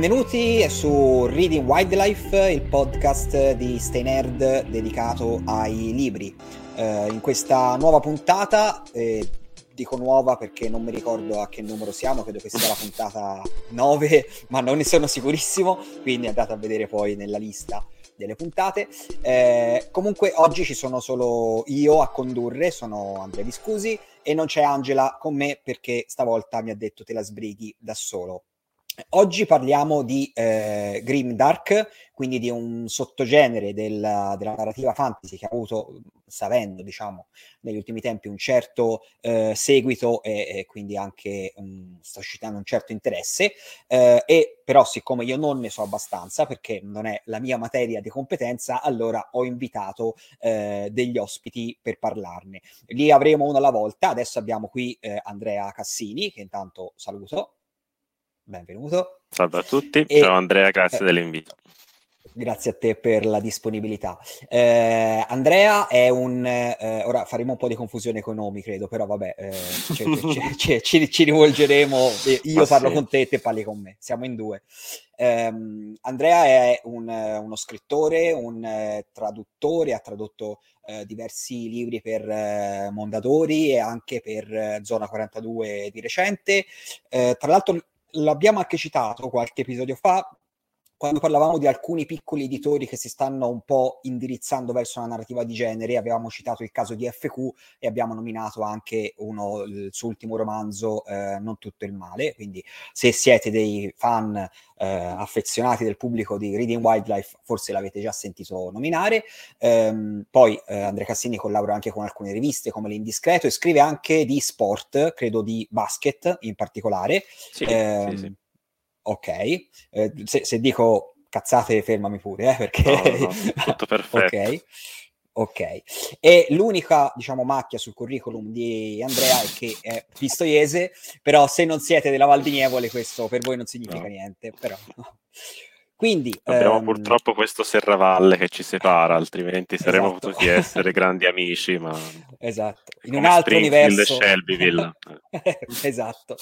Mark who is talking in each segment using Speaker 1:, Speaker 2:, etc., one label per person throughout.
Speaker 1: Benvenuti su Reading Wildlife, il podcast di Stay Nerd dedicato ai libri. Eh, in questa nuova puntata, eh, dico nuova perché non mi ricordo a che numero siamo, credo che sia la puntata 9, ma non ne sono sicurissimo, quindi andate a vedere poi nella lista delle puntate. Eh, comunque oggi ci sono solo io a condurre, sono Andrea Viscusi e non c'è Angela con me perché stavolta mi ha detto te la sbrighi da solo. Oggi parliamo di eh, Grimdark, quindi di un sottogenere della, della, narrativa fantasy che ha avuto, sta diciamo, negli ultimi tempi un certo eh, seguito e, e, quindi anche um, sta suscitando un certo interesse. Eh, e però, siccome io non ne so abbastanza, perché non è la mia materia di competenza, allora ho invitato eh, degli ospiti per parlarne. Li avremo uno alla volta. Adesso abbiamo qui eh, Andrea Cassini, che intanto saluto benvenuto.
Speaker 2: Salve a tutti, e, ciao Andrea, grazie eh, dell'invito.
Speaker 1: Grazie a te per la disponibilità. Eh, Andrea è un... Eh, ora faremo un po' di confusione con nomi, credo, però vabbè, eh, ci, ci, ci, ci, rivolgeremo. Io ah, parlo sì. con te e te parli con me. Siamo in due. Um, Andrea è un, uno scrittore, un uh, traduttore, ha tradotto uh, diversi libri per uh, Mondadori e anche per Zona 42 di recente. tra l'altro l'abbiamo anche citato qualche episodio fa, quando parlavamo di alcuni piccoli editori che si stanno un po' indirizzando verso una narrativa di genere, avevamo citato il caso di FQ e abbiamo nominato anche uno, il suo ultimo romanzo, eh, Non tutto il male. Quindi, se siete dei fan eh, affezionati del pubblico di Reading Wildlife, forse l'avete già sentito nominare. Ehm, poi eh, Andrea Cassini collabora anche con alcune riviste come L'Indiscreto e scrive anche di sport, credo di basket in particolare.
Speaker 2: Sì, eh, sì, sì
Speaker 1: ok. Eh, se, se, dico cazzate, fermami pure, eh, perché...
Speaker 2: No, no, tutto perfetto.
Speaker 1: ok. Ok, e l'unica diciamo macchia sul curriculum di Andrea è che è pistoiese, però se non siete della Val di Nievole questo per voi non significa no. niente, però quindi,
Speaker 2: Abbiamo ehm... purtroppo questo serravalle che ci separa, altrimenti saremmo esatto. potuti essere grandi amici, ma...
Speaker 1: Esatto, in un altro universo...
Speaker 2: Shelbyville.
Speaker 1: esatto.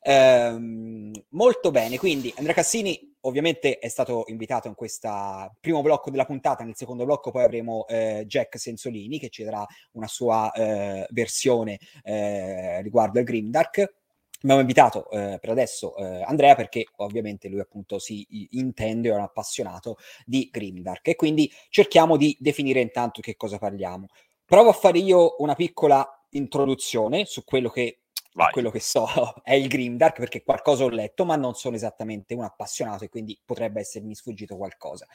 Speaker 1: ehm, molto bene, quindi Andrea Cassini ovviamente è stato invitato in questo primo blocco della puntata, nel secondo blocco poi avremo eh, Jack Sensolini che ci darà una sua eh, versione eh, riguardo al Grimdark abbiamo invitato eh, per adesso eh, Andrea perché ovviamente lui appunto si intende, è un appassionato di Grimdark e quindi cerchiamo di definire intanto che cosa parliamo. Provo a fare io una piccola introduzione su quello che Vai. quello che so è il Grimdark perché qualcosa ho letto, ma non sono esattamente un appassionato e quindi potrebbe essermi sfuggito qualcosa.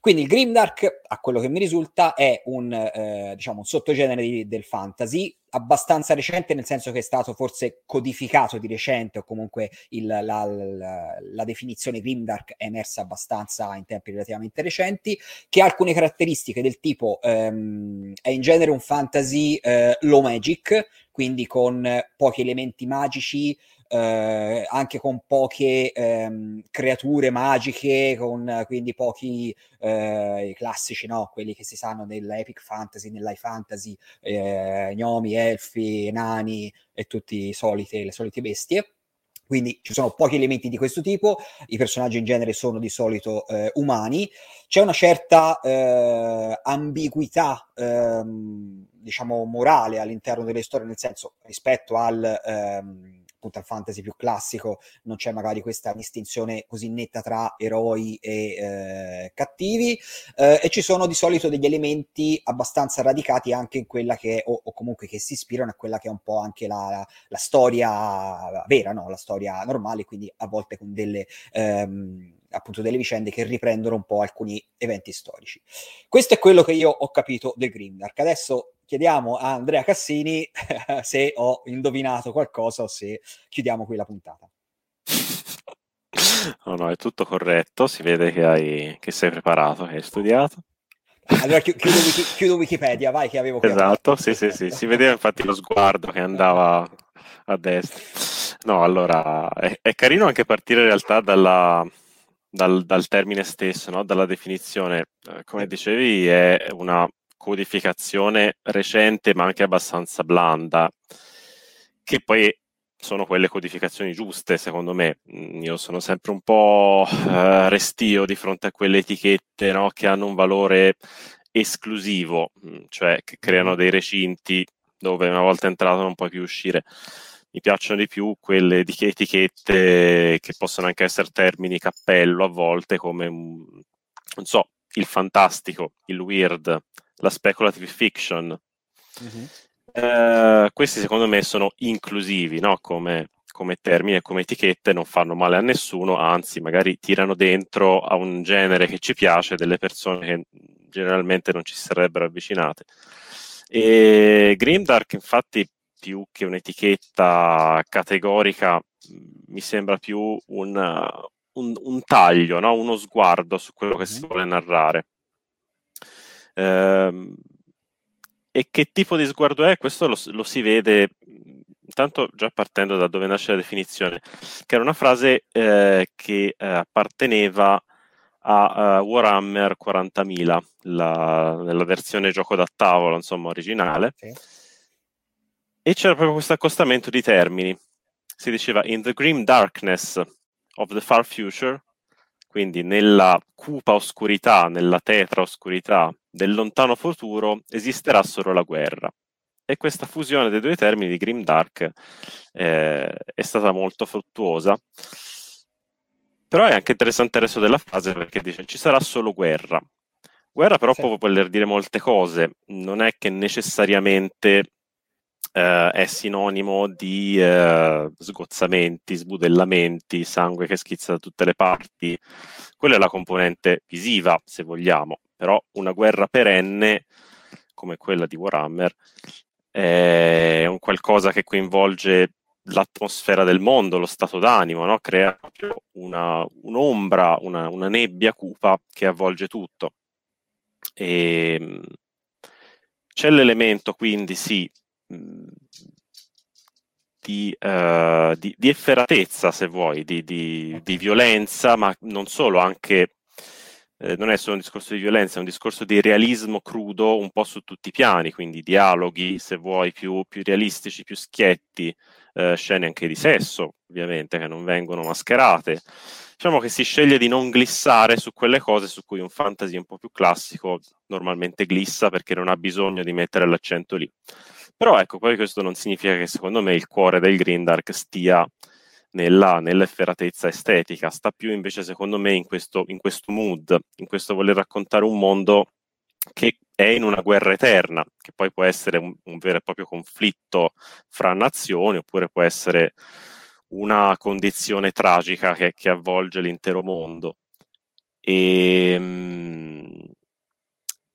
Speaker 1: Quindi il Grimdark, a quello che mi risulta, è un, eh, diciamo, un sottogenere di, del fantasy abbastanza recente, nel senso che è stato forse codificato di recente, o comunque il, la, la, la, definizione Grimdark è emersa abbastanza in tempi relativamente recenti, che ha alcune caratteristiche del tipo ehm, è in genere un fantasy eh, low magic, quindi con pochi elementi magici, eh, anche con poche ehm, creature magiche, con quindi pochi eh, classici, no? quelli che si sanno nell'epic fantasy, nell'high fantasy, eh, gnomi, elfi, nani e tutte le solite bestie. Quindi ci sono pochi elementi di questo tipo, i personaggi in genere sono di solito eh, umani, c'è una certa eh, ambiguità, ehm, diciamo, morale all'interno delle storie, nel senso rispetto al... Ehm, appunto al fantasy più classico non c'è magari questa distinzione così netta tra eroi e eh, cattivi eh, e ci sono di solito degli elementi abbastanza radicati anche in quella che o, o, comunque che si ispirano a quella che è un po' anche la, la storia vera, no? la storia normale, quindi a volte con delle ehm, appunto delle vicende che riprendono un po' alcuni eventi storici. Questo è quello che io ho capito del Grimdark. Adesso chiediamo a Andrea Cassini se ho indovinato qualcosa o se chiudiamo qui la puntata.
Speaker 2: No, no, è tutto corretto, si vede che, hai, che sei preparato, che hai studiato.
Speaker 1: Allora chiudo, Wiki, chiudo Wikipedia, vai che avevo.
Speaker 2: Esatto, sì, sì, sì, si vedeva infatti lo sguardo che andava a destra. No, allora, è, è carino anche partire in realtà dalla, dal, dal, termine stesso, no? dalla definizione. Eh, come dicevi, è una codificazione recente ma anche abbastanza blanda, che poi sono quelle codificazioni giuste, secondo me. Mm, io sono sempre un po' uh, restio di fronte a quelle etichette no, che hanno un valore esclusivo, mm, cioè che creano dei recinti dove una volta entrato non puoi più uscire. Mi piacciono di più quelle etichette che possono anche essere termini cappello a volte, come, non so, il fantastico, il weird, la speculative fiction. Mm-hmm. Eh, questi secondo me sono inclusivi no? come, come termini e come etichette, non fanno male a nessuno, anzi magari tirano dentro a un genere che ci piace delle persone che generalmente non ci sarebbero avvicinate. E Grimdark infatti più che un'etichetta categorica mi sembra più un, un, un taglio, no? uno sguardo su quello che si mm-hmm. vuole narrare. Ehm, e che tipo di sguardo è? Questo lo, lo, si vede intanto già partendo da dove nasce la definizione, che era una frase eh, che eh, apparteneva a uh, Warhammer 40.000, la, nella versione gioco da tavolo, insomma, originale. Sì. E c'era proprio questo accostamento di termini. Si diceva In the grim darkness of the far future, quindi nella cupa oscurità, nella tetra oscurità del lontano futuro, esisterà solo la guerra. E questa fusione dei due termini di Grim Dark eh, è stata molto fruttuosa. Però è anche interessante il resto della frase perché dice ci sarà solo guerra. Guerra però sì. può voler dire molte cose, non è che necessariamente eh, è sinonimo di eh, sgozzamenti, sbudellamenti, sangue che schizza da tutte le parti. Quella è la componente visiva, se vogliamo, però una guerra perenne come quella di Warhammer è un qualcosa che coinvolge l'atmosfera del mondo, lo stato d'animo, no? crea proprio una, un'ombra, una, una, nebbia cupa che avvolge tutto. E, ehm, c'è l'elemento quindi sì di, uh, di, di, efferatezza, se vuoi, di, di, violenza, ma non solo, anche eh, non è solo un discorso di violenza, è un discorso di realismo crudo un po' su tutti i piani, quindi dialoghi, se vuoi, più, più realistici, più schietti, eh, scene anche di sesso, ovviamente, che non vengono mascherate. Diciamo che si sceglie di non glissare su quelle cose su cui un fantasy un po' più classico normalmente glissa perché non ha bisogno di mettere l'accento lì. Però ecco, poi questo non significa che secondo me il cuore del Grindark stia nella, nell'efferatezza estetica, sta più invece secondo me in questo, in questo mood, in questo voler raccontare un mondo che è in una guerra eterna, che poi può essere un, un vero e proprio conflitto fra nazioni, oppure può essere una condizione tragica che, che avvolge l'intero mondo. E, ehm,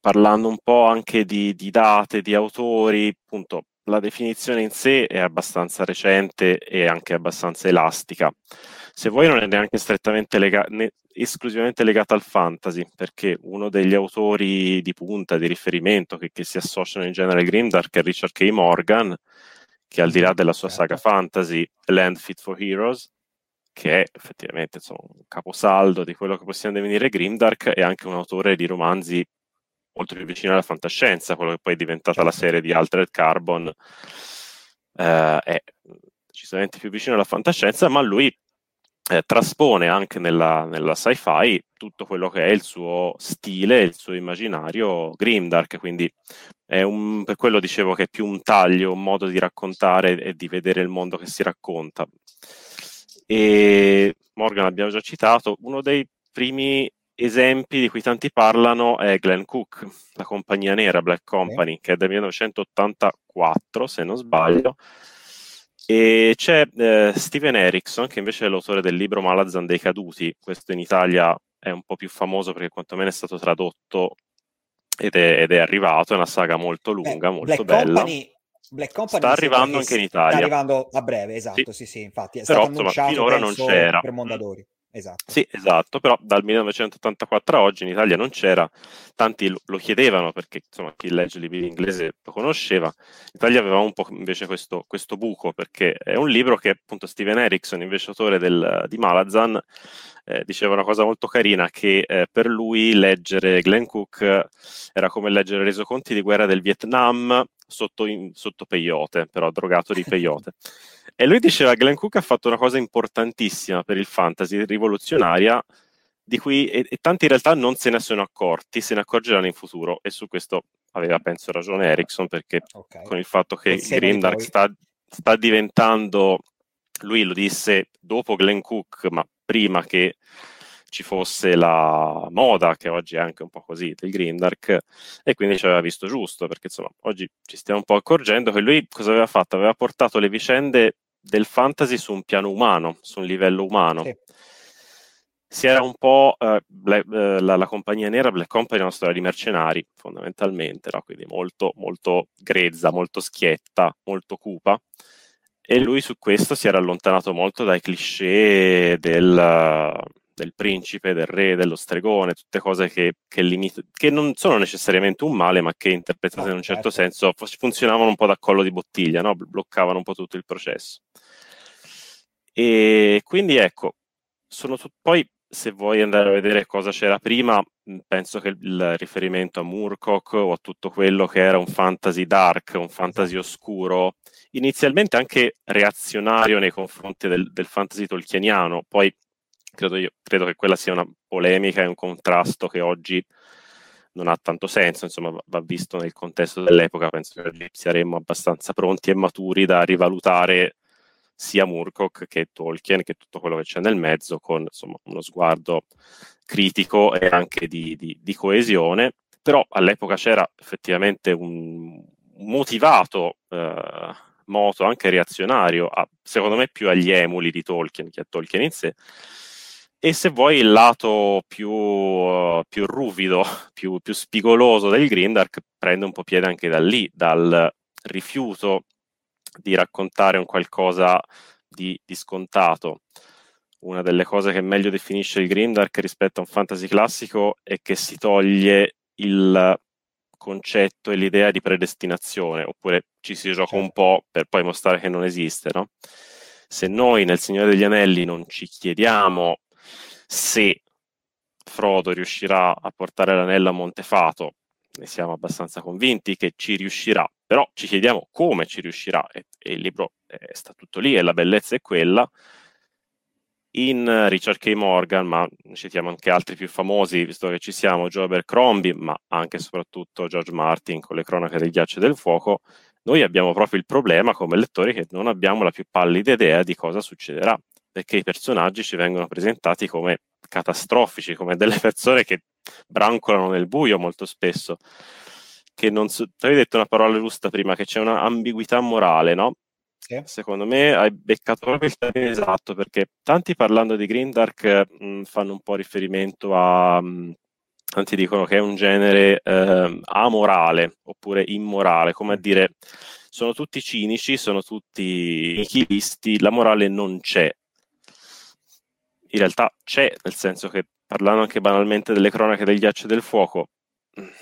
Speaker 2: parlando un po' anche di, di date, di autori, appunto la definizione in sé è abbastanza recente e anche abbastanza elastica. Se vuoi non è neanche strettamente legata, esclusivamente legata al fantasy, perché uno degli autori di punta, di riferimento che, che si associano in genere al Grimdark è Richard K. Morgan, che al di là della sua saga certo. fantasy Land Fit for Heroes, che è effettivamente insomma, un caposaldo di quello che possiamo definire Grimdark, è anche un autore di romanzi molto più vicino alla fantascienza, quello che poi è diventata certo. la serie di Altered Carbon, eh, è decisamente più vicino alla fantascienza, ma lui eh, traspone anche nella, nella, sci-fi tutto quello che è il suo stile, il suo immaginario grimdark, quindi è un, per quello dicevo che è più un taglio, un modo di raccontare e di vedere il mondo che si racconta. E Morgan abbiamo già citato, uno dei primi esempi di cui tanti parlano è Glenn Cook, la compagnia nera Black Company, che è del 1984, se non sbaglio. E c'è eh, Steven Erickson, che invece è l'autore del libro Malazan dei caduti. Questo in Italia è un po' più famoso perché quantomeno è stato tradotto ed è, ed è arrivato. È una saga molto lunga, Beh, molto Black bella.
Speaker 1: Company... Black Company
Speaker 2: sta arrivando anche in Italia. Sta
Speaker 1: arrivando a breve, esatto, sì, sì, sì infatti. È
Speaker 2: Però, stato insomma, annunciato, finora non c'era.
Speaker 1: per Mondadori. Esatto.
Speaker 2: Sì, esatto, però dal 1984 a oggi in Italia non c'era, tanti lo chiedevano perché insomma, chi legge libri in inglese lo conosceva, in Italia aveva un po' invece questo, questo, buco perché è un libro che appunto Steven Erickson, invece autore del, di Malazan, eh, diceva una cosa molto carina che eh, per lui leggere Glenn Cook era come leggere resoconti di guerra del Vietnam sotto, in, sotto peyote, però drogato di peyote. E lui diceva che Glenn Cook ha fatto una cosa importantissima per il fantasy, rivoluzionaria, di cui e, e tanti in realtà non se ne sono accorti, se ne accorgeranno in futuro. E su questo aveva, penso, ragione Ericsson, perché okay. con il fatto che Grindark sta, sta diventando, lui lo disse dopo Glenn Cook, ma prima che ci fosse la moda, che oggi è anche un po' così, del Grindark, e quindi ci aveva visto giusto, perché insomma oggi ci stiamo un po' accorgendo che lui cosa aveva fatto? Aveva portato le vicende del fantasy su un piano umano, su un livello umano. Sì. Si era un po' eh, Black, eh, la, la, compagnia nera, Black Company è una storia di mercenari, fondamentalmente, no? quindi molto, molto grezza, molto schietta, molto cupa e lui su questo si era allontanato molto dai cliché del, del principe, del re, dello stregone, tutte cose che, che, limit- che non sono necessariamente un male, ma che interpretate in un certo, certo. senso funzionavano un po' da collo di bottiglia, no? bloccavano un po' tutto il processo. E quindi ecco, sono tu- poi se vuoi andare a vedere cosa c'era prima, penso che il riferimento a Murkoch o a tutto quello che era un fantasy dark, un fantasy esatto. oscuro, inizialmente anche reazionario nei confronti del, del fantasy tolkieniano, poi credo, io, credo che quella sia una polemica e un contrasto che oggi non ha tanto senso, insomma va visto nel contesto dell'epoca, penso che oggi saremmo abbastanza pronti e maturi da rivalutare sia Murkoch che Tolkien, che tutto quello che c'è nel mezzo, con insomma, uno sguardo critico e anche di, di, di coesione, però all'epoca c'era effettivamente un motivato eh, moto anche reazionario, a, secondo me più agli emuli di Tolkien che a Tolkien in sé, e se vuoi il lato più, uh, più ruvido, più, più, spigoloso del Grindark prende un po' piede anche da lì, dal rifiuto di raccontare un qualcosa di, di scontato. Una delle cose che meglio definisce il Grindark rispetto a un fantasy classico è che si toglie il concetto e l'idea di predestinazione, oppure ci si gioca un po' per poi mostrare che non esiste, no? Se noi nel Signore degli Anelli non ci chiediamo se Frodo riuscirà a portare l'anello a Montefato, ne siamo abbastanza convinti che ci riuscirà, però ci chiediamo come ci riuscirà e, e il libro eh, sta tutto lì e la bellezza è quella. In Richard K. Morgan, ma citiamo anche altri più famosi, visto che ci siamo, Joe Abercrombie, ma anche e soprattutto George Martin con le cronache del ghiaccio e del fuoco, noi abbiamo proprio il problema come lettori che non abbiamo la più pallida idea di cosa succederà perché i personaggi ci vengono presentati come catastrofici, come delle persone che brancolano nel buio molto spesso. Che non so, avevi detto una parola giusta prima, che c'è un'ambiguità morale, no? Sì. Secondo me hai beccato proprio il termine esatto, perché tanti parlando di Grindark mh, fanno un po' riferimento a... Mh, tanti dicono che è un genere eh, amorale oppure immorale, come a dire sono tutti cinici, sono tutti nichilisti, la morale non c'è in realtà c'è, nel senso che parlando anche banalmente delle cronache del ghiaccio e del fuoco,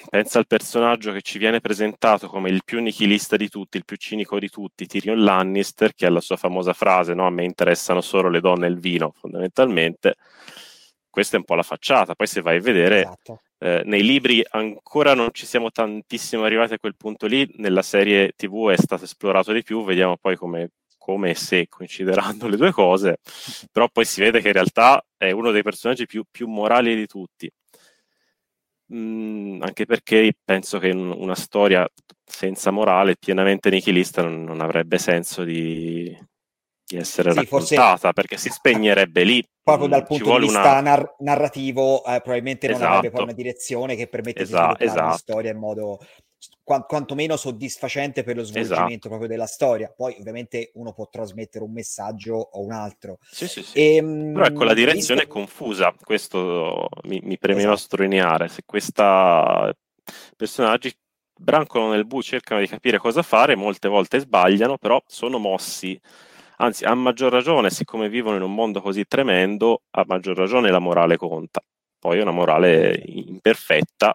Speaker 2: pensa al personaggio che ci viene presentato come il più nichilista di tutti, il più cinico di tutti, Tyrion Lannister, che ha la sua famosa frase, no? a me interessano solo le donne e il vino, fondamentalmente. Questa è un po' la facciata, poi se vai a vedere, esatto. eh, nei libri ancora non ci siamo tantissimo arrivati a quel punto lì, nella serie tv è stato esplorato di più, vediamo poi come come se coincideranno le due cose, però poi si vede che in realtà è uno dei personaggi più, più morali di tutti. Mm, anche perché penso che una storia senza morale, pienamente nichilista, non, non avrebbe senso di, di essere sì, raccontata, forse... perché si spegnerebbe lì.
Speaker 1: Proprio dal mm, punto di vista una... nar- narrativo, eh, probabilmente non esatto. avrebbe poi una direzione che permette esatto, di sviluppare esatto. la storia in modo qu- quantomeno soddisfacente per lo svolgimento esatto. proprio della storia. Poi ovviamente uno può trasmettere un messaggio o un altro.
Speaker 2: Sì, sì, sì. E, ehm, Però ecco, la direzione visto... è confusa, questo mi, mi premeva esatto. sottolineare. Se questa personaggi brancolano nel bu, cercano di capire cosa fare, molte volte sbagliano, però sono mossi anzi a maggior ragione, siccome vivono in un mondo così tremendo, a maggior ragione la morale conta. Poi è una morale imperfetta,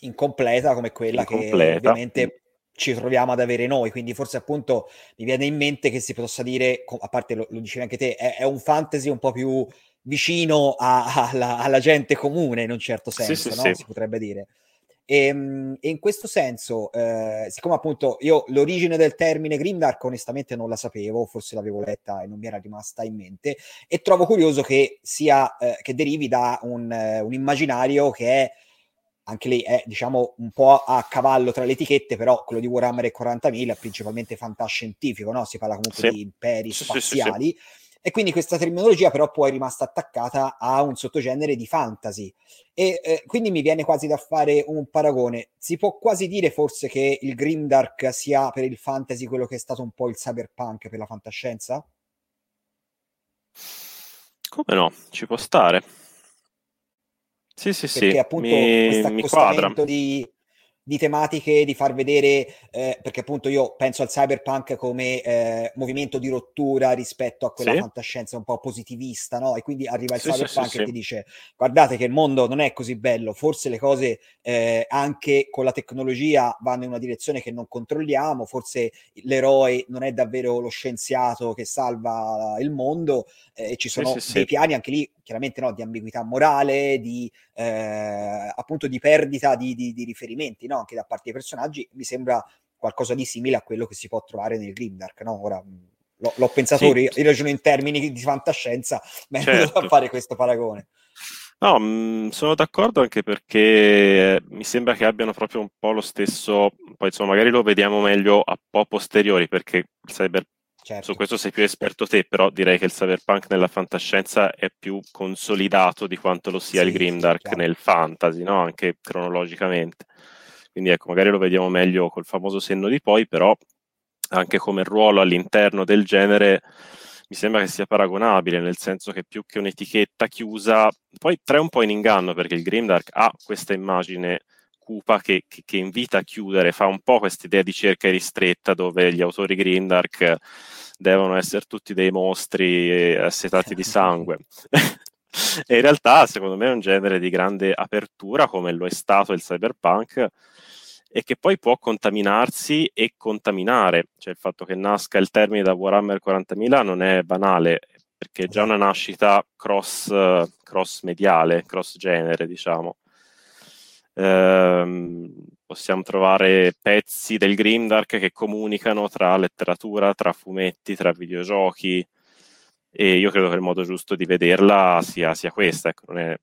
Speaker 1: incompleta come quella incompleta. che ovviamente ci troviamo ad avere noi, quindi forse appunto mi viene in mente che si possa dire, a parte lo, lo dicevi anche te, è, è, un fantasy un po' più vicino a, alla, alla, gente comune in un certo senso, sì, no? sì. si potrebbe dire. E, ehm, e in questo senso, eh, siccome appunto io l'origine del termine Grimdark onestamente non la sapevo, forse l'avevo letta e non mi era rimasta in mente, e trovo curioso che sia eh, che derivi da un, uh, un immaginario che è anche lì è diciamo un po' a cavallo tra le etichette, però quello di Warhammer è 40.000 è principalmente fantascientifico, no? si parla comunque sì. di imperi sì, spaziali. Sì, e quindi questa terminologia però poi è rimasta attaccata a un sottogenere di fantasy. E eh, quindi mi viene quasi da fare un paragone. Si può quasi dire forse che il Grimdark sia per il fantasy quello che è stato un po' il cyberpunk per la fantascienza?
Speaker 2: Come no, ci può stare. Sì, sì,
Speaker 1: Perché
Speaker 2: sì.
Speaker 1: appunto mi, questo accostamento di di tematiche, di far vedere, eh, perché appunto io penso al cyberpunk come eh, movimento di rottura rispetto a quella sì. fantascienza un po' positivista, no? E quindi arriva il sì, cyberpunk sì, e ti dice, guardate che il mondo non è così bello, forse le cose eh, anche con la tecnologia vanno in una direzione che non controlliamo, forse l'eroe non è davvero lo scienziato che salva il mondo eh, e ci sono dei piani anche lì chiaramente no, di ambiguità morale, di eh, appunto di perdita di, di, di riferimenti no? anche da parte dei personaggi, mi sembra qualcosa di simile a quello che si può trovare nel Grimdark. No? Ora l'ho, l'ho pensato, sì. io ragiono in termini di fantascienza, ma è certo. fare questo paragone.
Speaker 2: No, mh, mm, sono d'accordo anche perché mi sembra che abbiano proprio un po' lo stesso, poi insomma magari lo vediamo meglio a po' posteriori perché il cyber Certo. Su questo sei più esperto te, però direi che il cyberpunk nella fantascienza è più consolidato di quanto lo sia sì, il Grimdark sì, nel fantasy, no? anche cronologicamente. Quindi ecco, magari lo vediamo meglio col famoso senno di poi, però anche come ruolo all'interno del genere mi sembra che sia paragonabile, nel senso che più che un'etichetta chiusa, poi trae un po' in inganno perché il Grimdark ha questa immagine cupa che, che, che invita a chiudere, fa un po' questa idea di cerca ristretta dove gli autori Grindark devono essere tutti dei mostri assetati di sangue. e in realtà, secondo me, è un genere di grande apertura, come lo è stato il cyberpunk, e che poi può contaminarsi e contaminare. Cioè, il fatto che nasca il termine da Warhammer 40.000 non è banale, perché è già una nascita cross, cross mediale, cross genere, diciamo. Ehm, possiamo trovare pezzi del Grimdark che comunicano tra letteratura, tra fumetti, tra videogiochi e io credo che il modo giusto di vederla sia, sia questa, ecco, è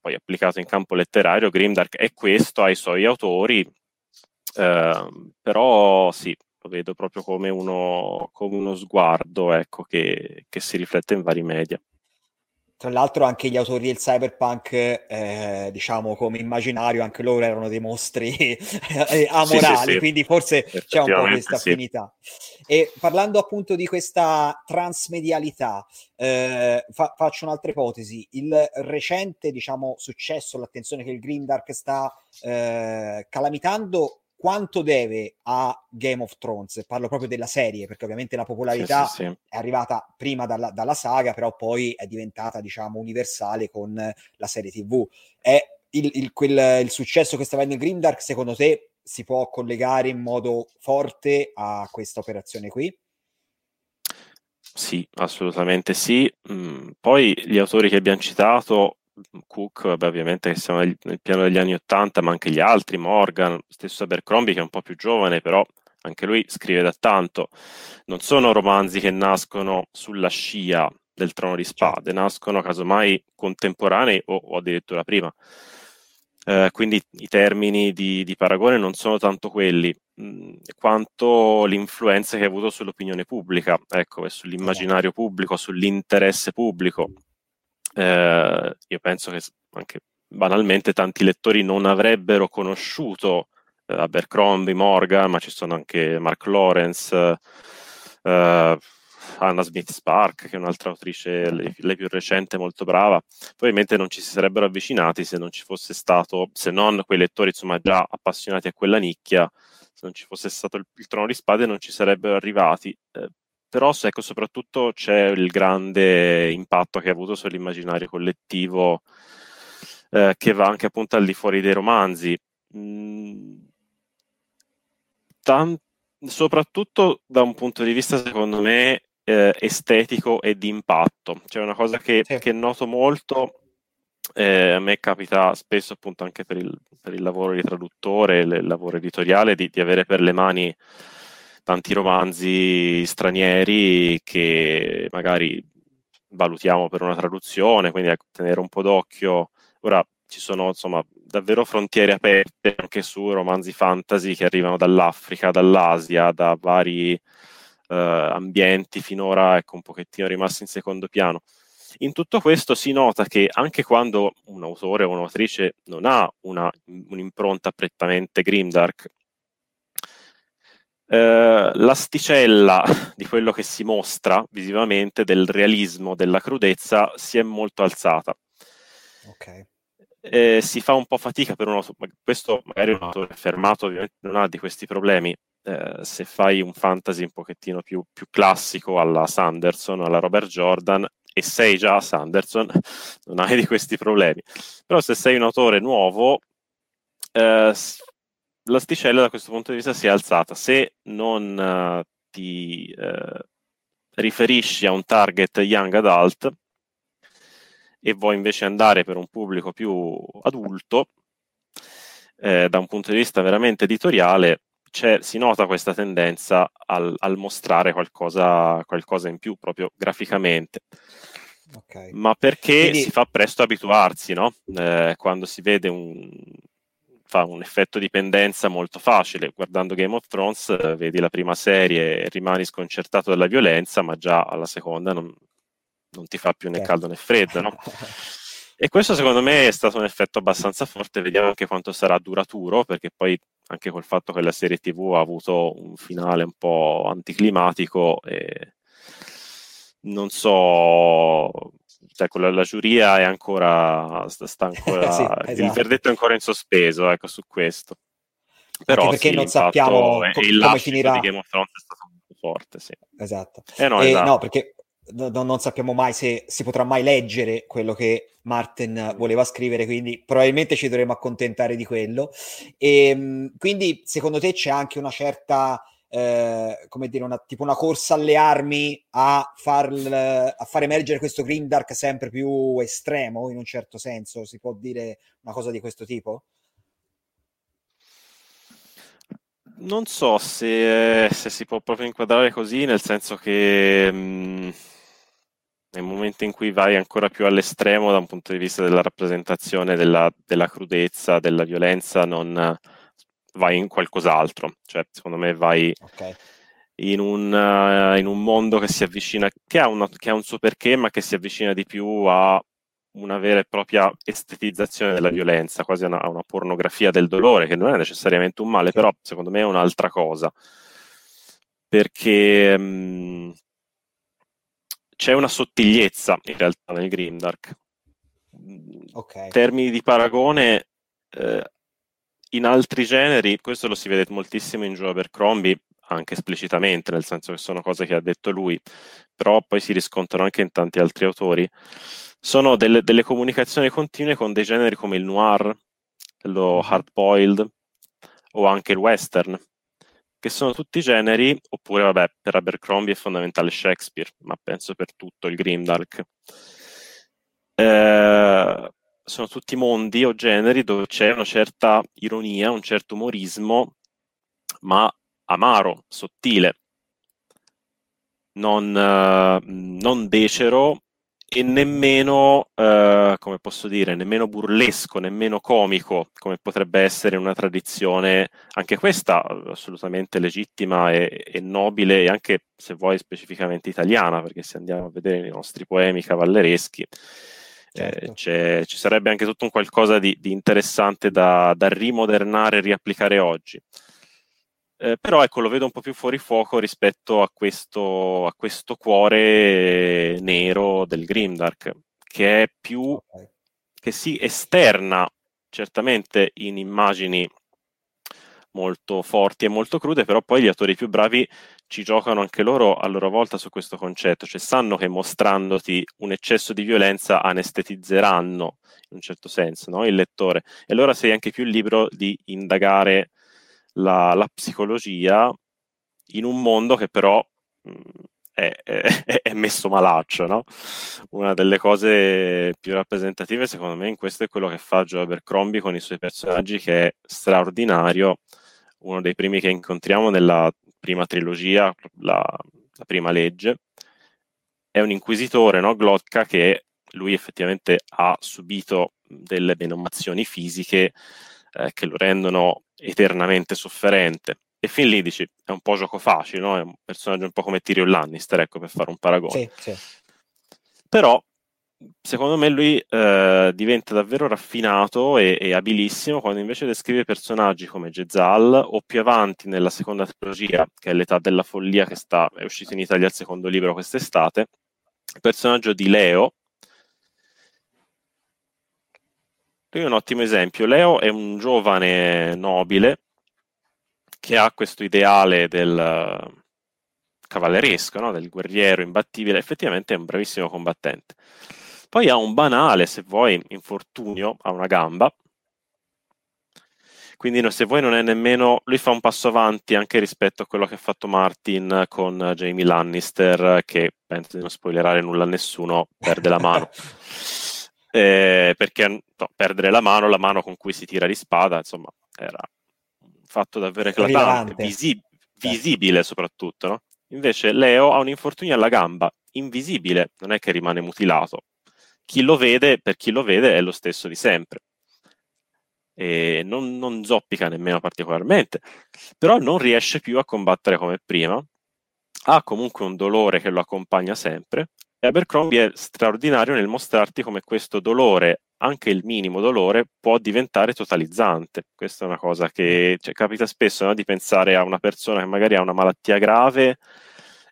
Speaker 2: poi applicato in campo letterario, Grimdark è questo, ha i suoi autori, eh, però sì, lo vedo proprio come uno, come uno sguardo ecco, che, che si riflette in vari media.
Speaker 1: Tra l'altro anche gli autori del cyberpunk, eh, diciamo come immaginario, anche loro erano dei mostri eh, amorali, sì, sì, sì. quindi forse c'è un po' questa affinità. E parlando appunto di questa transmedialità, eh, fa- faccio un'altra ipotesi. Il recente, diciamo, successo, l'attenzione che il Green Dark sta eh, calamitando quanto deve a Game of Thrones, parlo proprio della serie, perché ovviamente la popolarità sì, sì, sì. è arrivata prima dalla, dalla, saga, però poi è diventata, diciamo, universale con la serie TV. È il, il, quel, il successo che sta avendo Grimdark, secondo te, si può collegare in modo forte a questa operazione qui?
Speaker 2: Sì, assolutamente sì. Mm, poi gli autori che abbiamo citato Cook, vabbè, ovviamente che siamo nel, piano degli anni Ottanta, ma anche gli altri, Morgan, stesso Abercrombie che è un po' più giovane, però anche lui scrive da tanto. Non sono romanzi che nascono sulla scia del trono di spade, certo. nascono casomai contemporanei o, o addirittura prima. Eh, quindi i termini di, di, paragone non sono tanto quelli, mh, mm, quanto l'influenza che ha avuto sull'opinione pubblica, ecco, e sull'immaginario esatto. pubblico, sull'interesse pubblico eh, io penso che anche banalmente tanti lettori non avrebbero conosciuto eh, Abercrombie, Morgan, ma ci sono anche Mark Lawrence, eh, Anna Smith Spark, che è un'altra autrice, lei, lei, più recente, molto brava. Probabilmente non ci si sarebbero avvicinati se non ci fosse stato, se non quei lettori insomma già appassionati a quella nicchia, se non ci fosse stato il, il trono di spade non ci sarebbero arrivati. Eh, però ecco, soprattutto c'è il grande impatto che ha avuto sull'immaginario collettivo eh, che va anche appunto al di fuori dei romanzi. Mm, tan- soprattutto da un punto di vista, secondo me, eh, estetico e di impatto. C'è una cosa che, sì. che noto molto eh, a me capita spesso appunto anche per il, per il lavoro di traduttore, il lavoro editoriale, di, di, avere per le mani tanti romanzi stranieri che magari valutiamo per una traduzione, quindi ecco, tenere un po' d'occhio. Ora ci sono insomma davvero frontiere aperte anche su romanzi fantasy che arrivano dall'Africa, dall'Asia, da vari eh, ambienti finora ecco, un pochettino rimasti in secondo piano. In tutto questo si nota che anche quando un autore o un'autrice non ha una, un'impronta prettamente grimdark, eh, l'asticella di quello che si mostra visivamente del realismo, della crudezza, si è molto alzata.
Speaker 1: Ok.
Speaker 2: Eh, si fa un po' fatica per uno, questo magari un autore affermato ovviamente non ha di questi problemi, eh, se fai un fantasy un pochettino più, più, classico alla Sanderson, alla Robert Jordan, e sei già Sanderson, non hai di questi problemi. Però se sei un autore nuovo, eh, l'asticella da questo punto di vista si è alzata. Se non uh, ti uh, riferisci a un target young adult e vuoi invece andare per un pubblico più adulto, eh, da un punto di vista veramente editoriale, si nota questa tendenza al, al mostrare qualcosa, qualcosa, in più proprio graficamente. Okay. Ma perché Quindi... si fa presto abituarsi, no? eh, quando si vede un, fa un effetto dipendenza molto facile. Guardando Game of Thrones, eh, vedi la prima serie e rimani sconcertato dalla violenza, ma già alla seconda non, non ti fa più né certo. caldo né freddo, no? E questo secondo me è stato un effetto abbastanza forte, vediamo anche quanto sarà duraturo, perché poi anche col fatto che la serie TV ha avuto un finale un po' anticlimatico, e non so, cioè, la, la, giuria è ancora, sta ancora sì, esatto. il verdetto è ancora in sospeso ecco, su questo. Però
Speaker 1: Anche perché sì, non sappiamo co-
Speaker 2: il
Speaker 1: come finirà.
Speaker 2: di Game of Thrones è stato molto forte, sì.
Speaker 1: Esatto.
Speaker 2: Eh no,
Speaker 1: e,
Speaker 2: esatto.
Speaker 1: no, perché no, non sappiamo mai se si potrà mai leggere quello che Martin voleva scrivere, quindi probabilmente ci dovremo accontentare di quello. E, ehm, quindi secondo te c'è anche una certa eh, come dire, una, tipo una corsa alle armi a far, a far emergere questo Green Dark sempre più estremo, in un certo senso, si può dire una cosa di questo tipo?
Speaker 2: Non so se, se si può proprio inquadrare così, nel senso che mh, mm, nel momento in cui vai ancora più all'estremo da un punto di vista della rappresentazione della, della crudezza, della violenza, non vai in qualcos'altro. Cioè, secondo me vai okay. in, un, uh, in, un, mondo che si avvicina, che ha, una, che ha, un suo perché, ma che si avvicina di più a una vera e propria estetizzazione della violenza, quasi a una, una pornografia del dolore, che non è necessariamente un male, però secondo me è un'altra cosa. Perché mh, mm, c'è una sottigliezza in realtà nel Grimdark.
Speaker 1: Okay.
Speaker 2: Termini di paragone, eh, in altri generi, questo lo si vede moltissimo in Joe Abercrombie, anche esplicitamente, nel senso che sono cose che ha detto lui, però poi si riscontrano anche in tanti altri autori, sono delle, delle comunicazioni continue con dei generi come il noir, lo mm-hmm. hard-boiled o anche il western, che sono tutti generi, oppure vabbè, per Abercrombie è fondamentale Shakespeare, ma penso per tutto il Grimdark. Eh, sono tutti mondi o generi dove c'è una certa ironia, un certo umorismo, ma amaro, sottile, non, uh, non becero e nemmeno, uh, come posso dire, nemmeno burlesco, nemmeno comico, come potrebbe essere una tradizione, anche questa assolutamente legittima e, e nobile e anche, se vuoi, specificamente italiana, perché se andiamo a vedere i nostri poemi cavallereschi, eh, certo. ci sarebbe anche tutto un qualcosa di, di interessante da, da, rimodernare e riapplicare oggi. Eh, però ecco, lo vedo un po' più fuori fuoco rispetto a questo, a questo cuore nero del Grimdark, che è più okay. che si esterna certamente in immagini molto forti e molto crude, però poi gli attori più bravi ci giocano anche loro a loro volta su questo concetto, cioè sanno che mostrandoti un eccesso di violenza anestetizzeranno in un certo senso no? il lettore e allora sei anche più libero di indagare la, la psicologia in un mondo che però mh, è, è, è, messo malaccio, no? Una delle cose più rappresentative, secondo me, in questo è quello che fa Joe Abercrombie con i suoi personaggi, che è straordinario. Uno dei primi che incontriamo nella prima trilogia, la, la prima legge, è un inquisitore, no? Glotka, che lui effettivamente ha subito delle menomazioni fisiche eh, che lo rendono eternamente sofferente. E fin lì dici, è un po' gioco facile, no? È un personaggio un po' come Tyrion Lannister, ecco, per fare un paragone. Sì, sì. Però, secondo me, lui eh, diventa davvero raffinato e, e, abilissimo quando invece descrive personaggi come Jezal o più avanti nella seconda trilogia, che è l'età della follia, che sta, è uscito in Italia il secondo libro quest'estate, il personaggio di Leo, Lui è un ottimo esempio. Leo è un giovane nobile che ha questo ideale del cavalleresco, no? del guerriero imbattibile, effettivamente è un bravissimo combattente. Poi ha un banale, se vuoi, infortunio a una gamba. Quindi se vuoi non è nemmeno... Lui fa un passo avanti anche rispetto a quello che ha fatto Martin con Jamie Lannister, che penso di non spoilerare nulla a nessuno, perde la mano. eh, perché no, perdere la mano, la mano con cui si tira di spada, insomma, era un fatto davvero eclatante, visi- visibile soprattutto, no? Invece Leo ha un infortunio alla gamba, invisibile, non è che rimane mutilato. Chi lo vede, per chi lo vede, è lo stesso di sempre. E non, non zoppica nemmeno particolarmente, però non riesce più a combattere come prima. Ha comunque un dolore che lo accompagna sempre e Abercrombie è straordinario nel mostrarti come questo dolore, anche il minimo dolore, può diventare totalizzante. Questa è una cosa che cioè, capita spesso no? di pensare a una persona che magari ha una malattia grave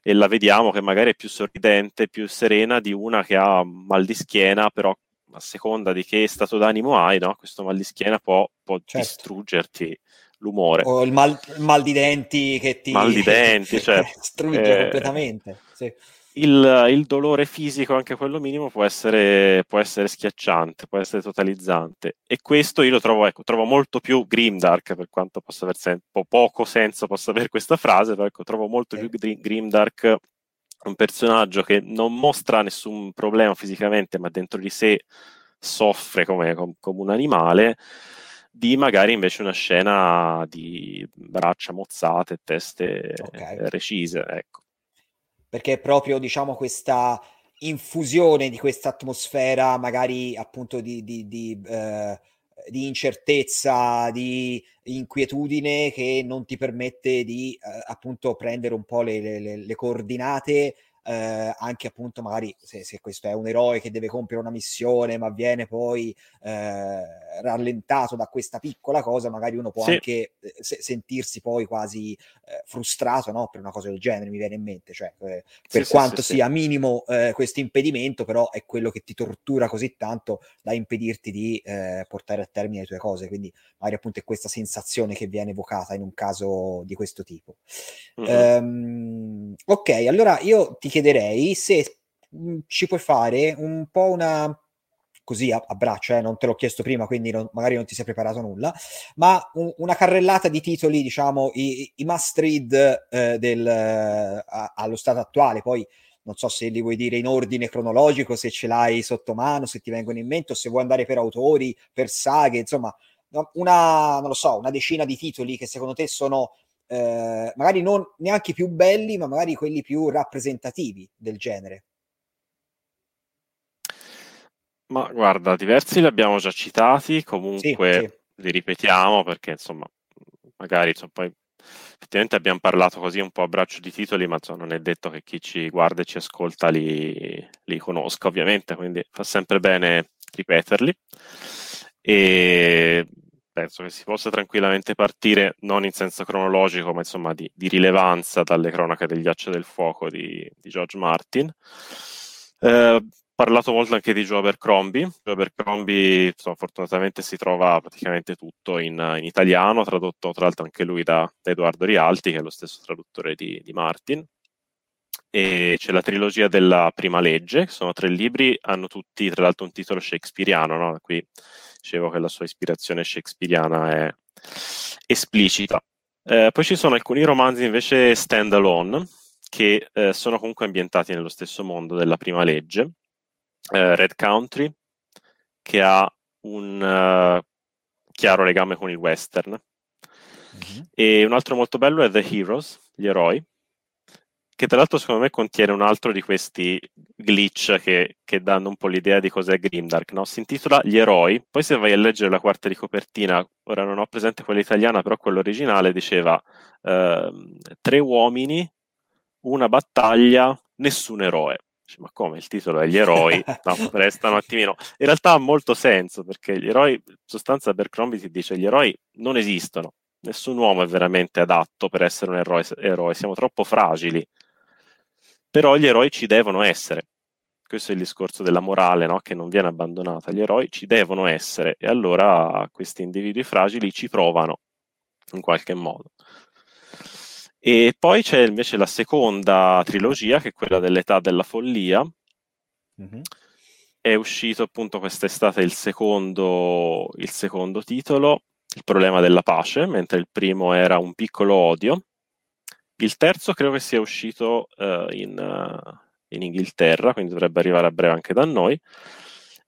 Speaker 2: e la vediamo che magari è più sorridente, più serena di una che ha mal di schiena, però a seconda di che stato d'animo hai, no? questo mal di schiena può, può certo. distruggerti l'umore.
Speaker 1: O il mal, il mal, di denti che ti
Speaker 2: mal di denti, cioè,
Speaker 1: distrugge eh, completamente. Sì
Speaker 2: il, il, dolore fisico, anche quello minimo, può essere, può essere, schiacciante, può essere totalizzante. E questo io lo trovo, ecco, trovo molto più grimdark, per quanto possa aver sen- po- poco senso possa avere questa frase, però ecco, trovo molto più grimdark un personaggio che non mostra nessun problema fisicamente, ma dentro di sé soffre come, come un animale, di magari invece una scena di braccia mozzate, teste okay. recise, ecco
Speaker 1: perché è proprio diciamo questa infusione di questa atmosfera magari appunto di, di, di, eh, di, incertezza, di inquietudine che non ti permette di eh, appunto prendere un po' le, le, le coordinate eh, anche appunto magari se, se, questo è un eroe che deve compiere una missione ma viene poi eh, rallentato da questa piccola cosa, magari uno può sì. anche eh, se, sentirsi poi quasi eh, frustrato no? per una cosa del genere, mi viene in mente, cioè eh, per sì, quanto sì, sia minimo eh, questo impedimento, però è quello che ti tortura così tanto da impedirti di portare a termine le tue cose, quindi magari appunto è questa sensazione che viene evocata in un caso di questo tipo. Mm-hmm. Um, ok, allora io ti chiederei se mhmm, ci puoi fare un po' una così a, a braccio, eh, non te l'ho chiesto prima, quindi non, magari non ti sei preparato nulla, ma un, una carrellata di titoli, diciamo, i, i must read eh, del, a, allo stato attuale, poi non so se li vuoi dire in ordine cronologico, se ce l'hai sotto mano, se ti vengono in mente, o se vuoi andare per autori, per saghe, insomma, una, non lo so, una decina di titoli che secondo te sono eh, magari non neanche più belli, ma magari quelli più rappresentativi del genere.
Speaker 2: Ma guarda, diversi li abbiamo già citati, comunque sì, sì. li ripetiamo perché insomma, magari insomma, poi effettivamente abbiamo parlato così un po' a braccio di titoli, ma insomma, non è detto che chi ci guarda e ci ascolta li, li conosca ovviamente, quindi fa sempre bene ripeterli. E penso che si possa tranquillamente partire non in senso cronologico, ma insomma di, di rilevanza dalle cronache del ghiaccio del fuoco di, di George Martin. Eh, parlato molto anche di Joe Abercrombie. Joe Abercrombie, insomma, fortunatamente si trova praticamente tutto in, in, italiano, tradotto tra l'altro anche lui da, da, Edoardo Rialti, che è lo stesso traduttore di, di Martin. E c'è la trilogia della prima legge, sono tre libri, hanno tutti tra l'altro un titolo shakespeariano, no? qui dicevo che la sua ispirazione shakespeariana è esplicita. Eh, poi ci sono alcuni romanzi invece stand alone, che eh, sono comunque ambientati nello stesso mondo della prima legge. Eh, Red Country, che ha un uh, chiaro legame con il western. Mm-hmm. E un altro molto bello è The Heroes, gli eroi, che tra l'altro secondo me contiene un altro di questi glitch che, che danno un po' l'idea di cos'è Grimdark, no? Si intitola Gli eroi, poi se vai a leggere la quarta di copertina, ora non ho presente quella italiana, però quella originale diceva eh, tre uomini, una battaglia, nessun eroe. Ma come il titolo è Gli eroi? No, resta un attimino. In realtà ha molto senso perché gli eroi, in sostanza, Abercrombie ti dice: gli eroi non esistono. Nessun uomo è veramente adatto per essere un eroe, eroe. siamo troppo fragili però gli eroi ci devono essere. Questo è il discorso della morale no? che non viene abbandonata. Gli eroi ci devono essere e allora questi individui fragili ci provano in qualche modo. E poi c'è invece la seconda trilogia, che è quella dell'età della follia. Mm-hmm. È uscito appunto quest'estate il secondo, il secondo titolo, Il problema della pace, mentre il primo era Un piccolo odio. Il terzo credo che sia uscito uh, in, uh, in, Inghilterra, quindi dovrebbe arrivare a breve anche da noi.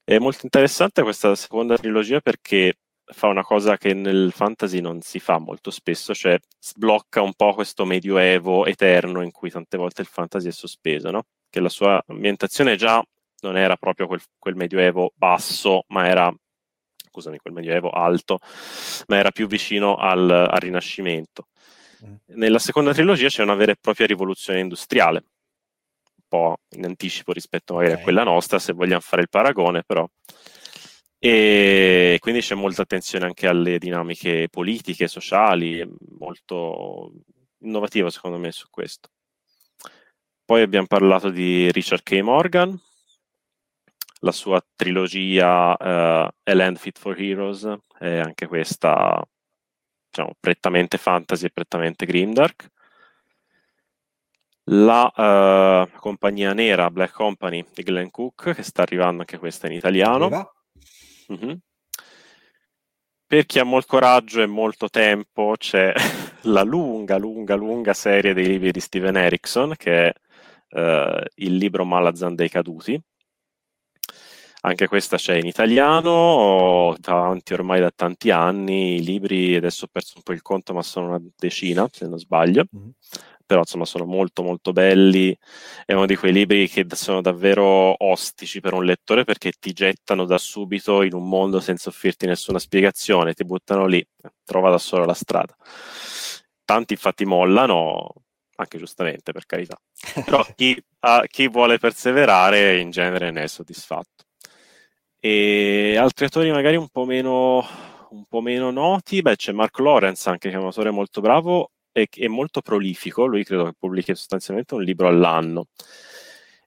Speaker 2: È molto interessante questa seconda trilogia perché fa una cosa che nel fantasy non si fa molto spesso, cioè sblocca un po' questo medioevo eterno in cui tante volte il fantasy è sospeso, no? Che la sua ambientazione già non era proprio quel, quel medioevo basso, ma era scusami, quel medioevo alto, ma era più vicino al, al Rinascimento. Mm. Nella seconda trilogia c'è una vera e propria rivoluzione industriale, un po' in anticipo rispetto okay. a quella nostra, se vogliamo fare il paragone, però. E quindi c'è molta attenzione anche alle dinamiche politiche, sociali, molto innovativo secondo me su questo. Poi abbiamo parlato di Richard K. Morgan, la sua trilogia uh, A Land Fit for Heroes, è anche questa diciamo, prettamente fantasy e prettamente grimdark. La uh, compagnia nera Black Company di Glenn Cook, che sta arrivando anche questa in italiano. Mm-hmm. Per chi ha molto coraggio e molto tempo c'è la lunga, lunga, lunga serie dei libri di Steven Erickson, che è uh, il libro Malazan dei caduti, anche questa c'è in italiano, davanti ormai da tanti anni, i libri, adesso ho perso un po' il conto, ma sono una decina, se non sbaglio. Mm-hmm. Però insomma sono molto molto belli, è uno di quei libri che sono davvero ostici per un lettore perché ti gettano da subito in un mondo senza offrirti nessuna spiegazione, ti buttano lì, trova da solo la strada. Tanti infatti mollano, anche giustamente per carità, però chi, ha, chi vuole perseverare in genere ne è soddisfatto. E altri attori magari un po' meno, un po meno noti, beh c'è Mark Lawrence anche che è un autore molto bravo e, e molto prolifico, lui credo che pubblichi sostanzialmente un libro all'anno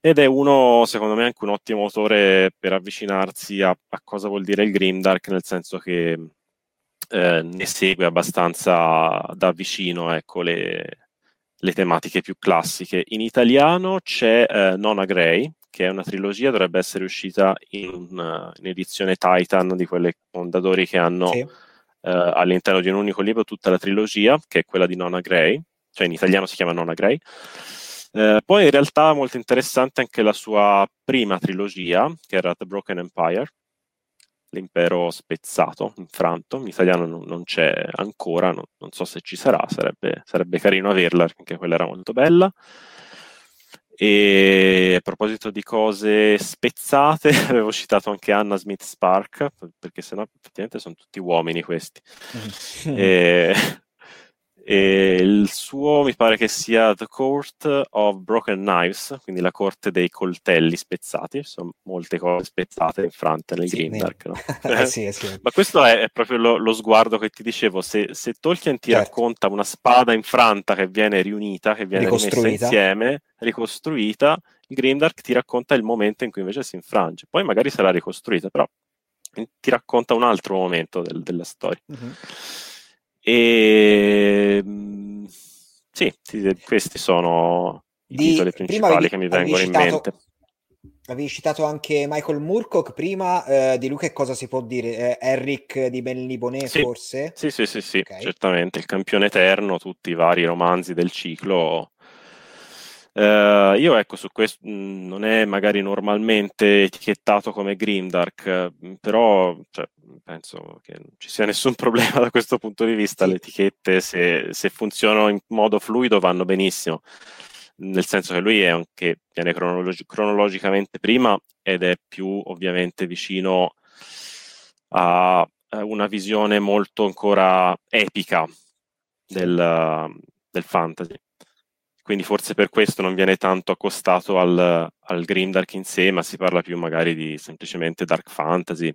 Speaker 2: ed è uno, secondo me, anche un ottimo autore per avvicinarsi a, a cosa vuol dire il Grimdark, nel senso che eh, ne segue abbastanza da vicino ecco, le, le, tematiche più classiche. In italiano c'è eh, Nona Gray, che è una trilogia, dovrebbe essere uscita in, in edizione Titan di quelle fondatori che hanno sì. eh, all'interno di un unico libro tutta la trilogia, che è quella di Nona Gray, cioè in italiano si chiama Nona Gray. Eh, poi in realtà molto interessante anche la sua prima trilogia, che era The Broken Empire, l'impero spezzato, infranto, in italiano non, non c'è ancora, non, non, so se ci sarà, sarebbe, sarebbe carino averla, perché quella era molto bella. E a proposito di cose spezzate, avevo citato anche Anna Smith Spark, perché sennò effettivamente sono tutti uomini questi. e, e il suo mi pare che sia The Court of Broken Knives, quindi la corte dei coltelli spezzati. Sono molte cose spezzate infrante nel sì, Grimdark. No? eh, sì, sì. Ma questo è, è proprio lo, lo, sguardo che ti dicevo. Se, se Tolkien ti certo. racconta una spada infranta che viene riunita, che viene rimessa insieme, ricostruita, il Grimdark ti racconta il momento in cui invece si infrange. Poi magari sarà ricostruita, però ti racconta un altro momento del, della storia. Mm-hmm. E ehm, sì, questi sono i di, titoli principali avevi, che mi vengono citato, in mente.
Speaker 1: Avevi citato anche Michael Moorcock prima, eh, di lui che cosa si può dire? Eh, Eric di Bellibonè sì, forse?
Speaker 2: Sì, sì, sì, sì okay. certamente, il campione eterno, tutti i vari romanzi del ciclo. Uh, io ecco su questo mh, mm, non è magari normalmente etichettato come Grimdark, eh, però cioè, penso che non ci sia nessun problema da questo punto di vista. Sì. Le etichette, se, se, funzionano in modo fluido, vanno benissimo. Nel senso che lui è anche, viene cronologi- cronologicamente prima ed è più ovviamente vicino a una visione molto ancora epica del, del fantasy quindi forse per questo non viene tanto accostato al, al Grimdark in sé, ma si parla più magari di semplicemente Dark Fantasy.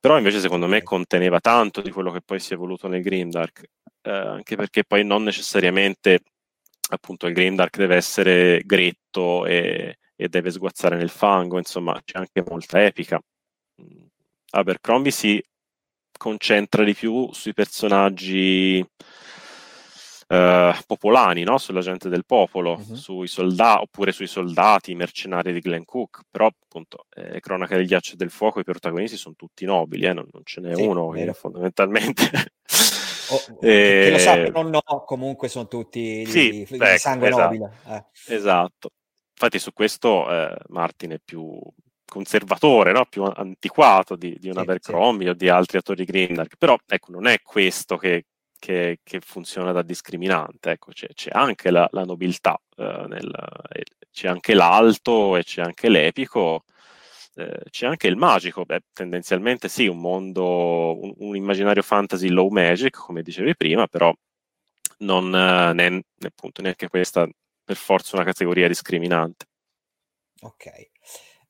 Speaker 2: Però invece secondo me conteneva tanto di quello che poi si è evoluto nel Grimdark, eh, anche perché poi non necessariamente appunto il Grimdark deve essere gretto e, e deve sguazzare nel fango, insomma c'è anche molta epica. Abercrombie si concentra di più sui personaggi eh, popolani, no? sulla gente del popolo, uh-huh. sui soldati, oppure sui soldati, i mercenari di Glenn Cook, però appunto eh, Cronaca del ghiaccio e del fuoco i protagonisti sono tutti nobili, eh? non, non, ce n'è sì, uno che fondamentalmente...
Speaker 1: Oh, e... Che lo sappiano o no, comunque sono tutti
Speaker 2: sì,
Speaker 1: di, di ecco, sangue
Speaker 2: esatto,
Speaker 1: nobile.
Speaker 2: Eh. Esatto. Infatti su questo eh, Martin è più conservatore, no? più antiquato di, di un sì, Abercrombie sì. o di altri autori Grindark, però ecco, non è questo che, che, che funziona da discriminante. Ecco, c'è, c'è anche la, la nobiltà, eh, nel, c'è anche l'alto e c'è anche l'epico. Eh, c'è anche il magico, beh, tendenzialmente sì, un mondo, un, un, immaginario fantasy low magic, come dicevi prima, però non è eh, appunto, neanche questa per forza una categoria discriminante.
Speaker 1: Ok.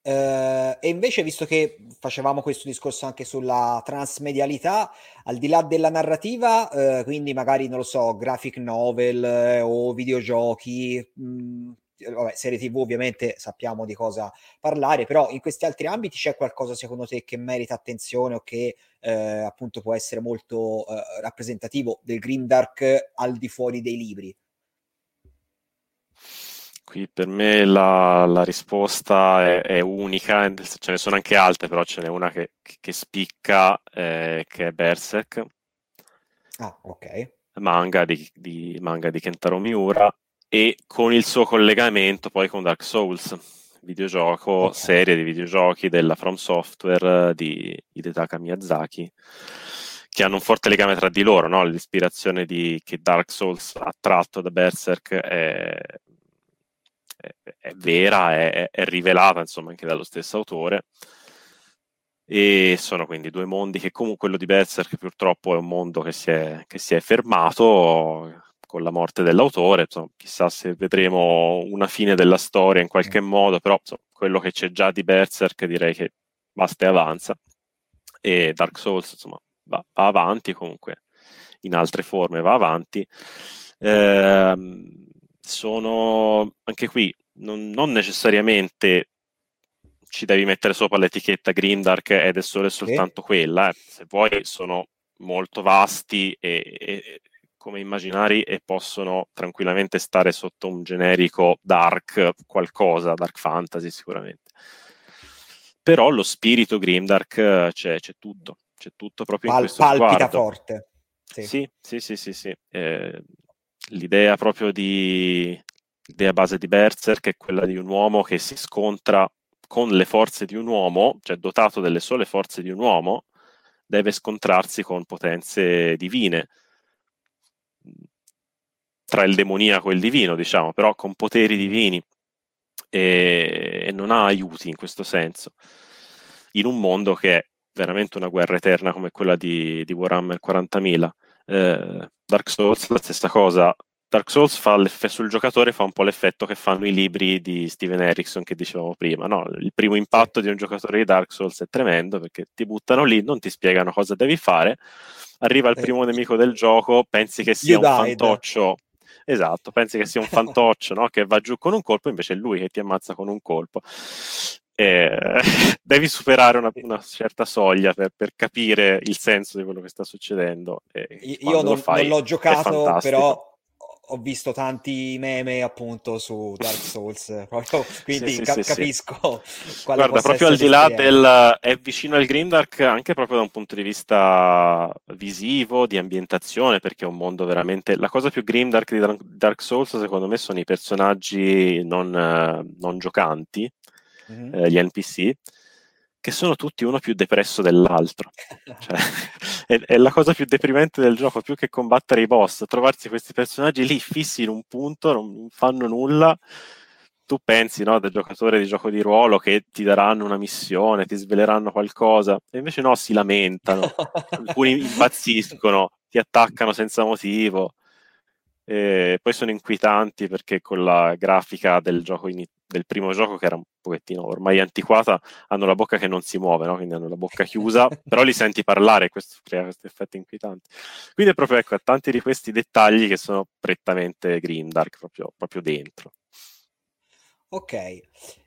Speaker 1: Uh, e invece, visto che facevamo questo discorso anche sulla transmedialità, al di là della narrativa, uh, quindi magari non lo so, graphic novel eh, o videogiochi, mh, mm, vabbè, serie TV ovviamente sappiamo di cosa parlare, però in questi altri ambiti c'è qualcosa secondo te che merita attenzione o che eh, appunto può essere molto eh, rappresentativo del Grimdark al di fuori dei libri?
Speaker 2: Qui per me la, la risposta è, è, unica, ce ne sono anche altre, però ce n'è una che, che spicca, eh, che è Berserk.
Speaker 1: Ah, ok.
Speaker 2: Manga di, di, manga di Kentaro Miura e con il suo collegamento poi con Dark Souls, videogioco, okay. serie di videogiochi della From Software di Hidetaka Miyazaki che hanno un forte legame tra di loro, no? l'ispirazione di, che Dark Souls ha tratto da Berserk è, è, vera, è, è, rivelata insomma anche dallo stesso autore. E sono quindi due mondi che comunque quello di Berserk purtroppo è un mondo che si è, che si è fermato con la morte dell'autore, insomma, chissà se vedremo una fine della storia in qualche mm. modo, però insomma, quello che c'è già di Berserk direi che basta e avanza. E Dark Souls insomma va, va avanti comunque in altre forme, va avanti. Ehm, sono anche qui non, non, necessariamente ci devi mettere sopra l'etichetta Grimdark ed è solo e soltanto sì. quella. Eh. Se vuoi, sono molto vasti e, e, come immaginari e possono tranquillamente stare sotto un generico dark qualcosa, dark fantasy sicuramente. Però lo spirito Grimdark c'è, c'è tutto, c'è tutto proprio Pal- in questo palpita sguardo.
Speaker 1: forte.
Speaker 2: Sì, sì, sì, sì, sì, sì. Eh, l'idea proprio di l'idea base di Berserk è quella di un uomo che si scontra con le forze di un uomo, cioè dotato delle sole forze di un uomo, deve scontrarsi con potenze divine. Tra il demoniaco e il divino, diciamo, però con poteri divini. E, e non ha aiuti in questo senso, in un mondo che è veramente una guerra eterna come quella di, di Warhammer 40.000. Eh, Dark Souls la stessa cosa. Dark Souls fa sul giocatore fa un po' l'effetto che fanno i libri di Steven Erickson che dicevamo prima. No? Il primo impatto di un giocatore di Dark Souls è tremendo perché ti buttano lì, non ti spiegano cosa devi fare. Arriva il primo nemico del gioco, pensi che sia un fantoccio. Esatto, pensi che sia un fantoccio no? che va giù con un colpo, invece è lui che ti ammazza con un colpo eh, devi superare una, una certa soglia per, per, capire il senso di quello che sta succedendo.
Speaker 1: Io non, fai, non, l'ho giocato, però ho visto tanti meme appunto su Dark Souls, proprio, quindi
Speaker 2: sì, sì,
Speaker 1: ca-
Speaker 2: sì,
Speaker 1: capisco.
Speaker 2: Guarda, proprio al di là del... è vicino al Grimdark anche proprio da un punto di vista visivo, di ambientazione, perché è un mondo veramente... La cosa più Grimdark di Dark Souls secondo me sono i personaggi non, non giocanti, mm-hmm. eh, gli NPC, che sono tutti uno più depresso dell'altro. Cioè, è, è, la cosa più deprimente del gioco, più che combattere i boss, trovarsi questi personaggi lì fissi in un punto, non fanno nulla. Tu pensi, no, da giocatore di gioco di ruolo che ti daranno una missione, ti sveleranno qualcosa, e invece no, si lamentano, alcuni impazziscono, ti attaccano senza motivo. E poi sono inquietanti perché con la grafica del, gioco in, del primo gioco, che era un pochettino ormai antiquata, hanno la bocca che non si muove, no? quindi hanno la bocca chiusa, però li senti parlare e questo crea questi effetti inquietanti. Quindi è proprio ecco, tanti di questi dettagli che sono prettamente grimdark, proprio, proprio dentro.
Speaker 1: Ok.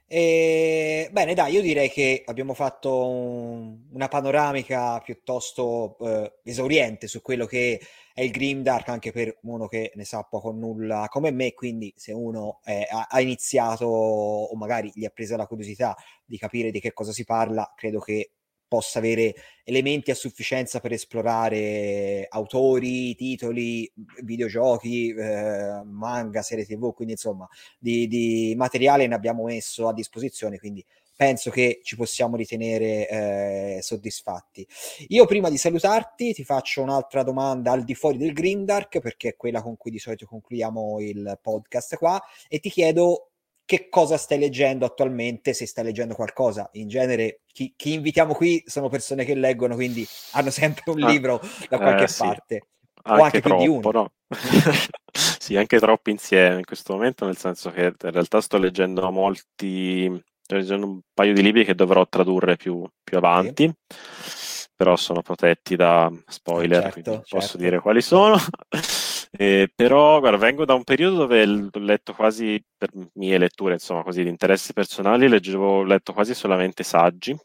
Speaker 1: E, bene, dai, io direi che abbiamo fatto un, una panoramica piuttosto eh, esauriente su quello che è il Grimdark, anche per uno che ne sa poco o nulla come me, quindi se uno eh, ha, iniziato o magari gli ha presa la curiosità di capire di che cosa si parla, credo che possa avere elementi a sufficienza per esplorare autori, titoli, videogiochi, eh, manga, serie tv, quindi insomma di, di, materiale ne abbiamo messo a disposizione, quindi penso che ci possiamo ritenere eh, soddisfatti. Io prima di salutarti ti faccio un'altra domanda al di fuori del Grimdark, perché è quella con cui di solito concludiamo il podcast qua, e ti chiedo che cosa stai leggendo attualmente, se stai leggendo qualcosa. In genere chi, chi invitiamo qui sono persone che leggono, quindi hanno sempre un ah, libro da qualche eh, parte.
Speaker 2: Sì. o anche, troppo, più di uno. No? sì, anche troppo insieme in questo momento, nel senso che in realtà sto leggendo molti, sto leggendo un paio di libri che dovrò tradurre più, più avanti. Sì. Però sono protetti da spoiler, certo, quindi certo. posso dire quali sono. Eh, però guarda, vengo da un periodo dove ho letto quasi, per mie letture, insomma, così di interessi personali, leggevo, ho letto quasi solamente saggi.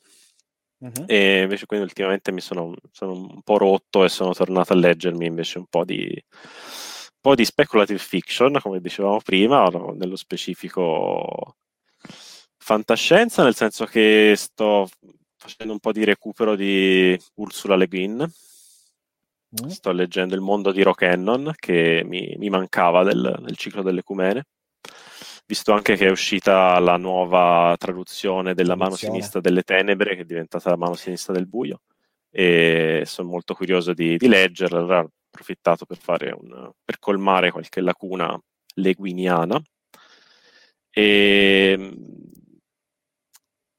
Speaker 2: Uh-huh. E invece quindi ultimamente mi sono, sono, un po' rotto e sono tornato a leggermi invece un po' di, un po' di speculative fiction, come dicevamo prima, nello specifico fantascienza, nel senso che sto facendo un po' di recupero di Ursula Le Guin, Mm. Sto leggendo Il mondo di Rock che mi, mi mancava del, del ciclo delle Cumene visto anche che è uscita la nuova traduzione della mano sinistra delle tenebre, che è diventata la mano sinistra del buio, e sono molto curioso di, di leggerla, allora ho approfittato per, un, per colmare qualche lacuna leguiniana. E,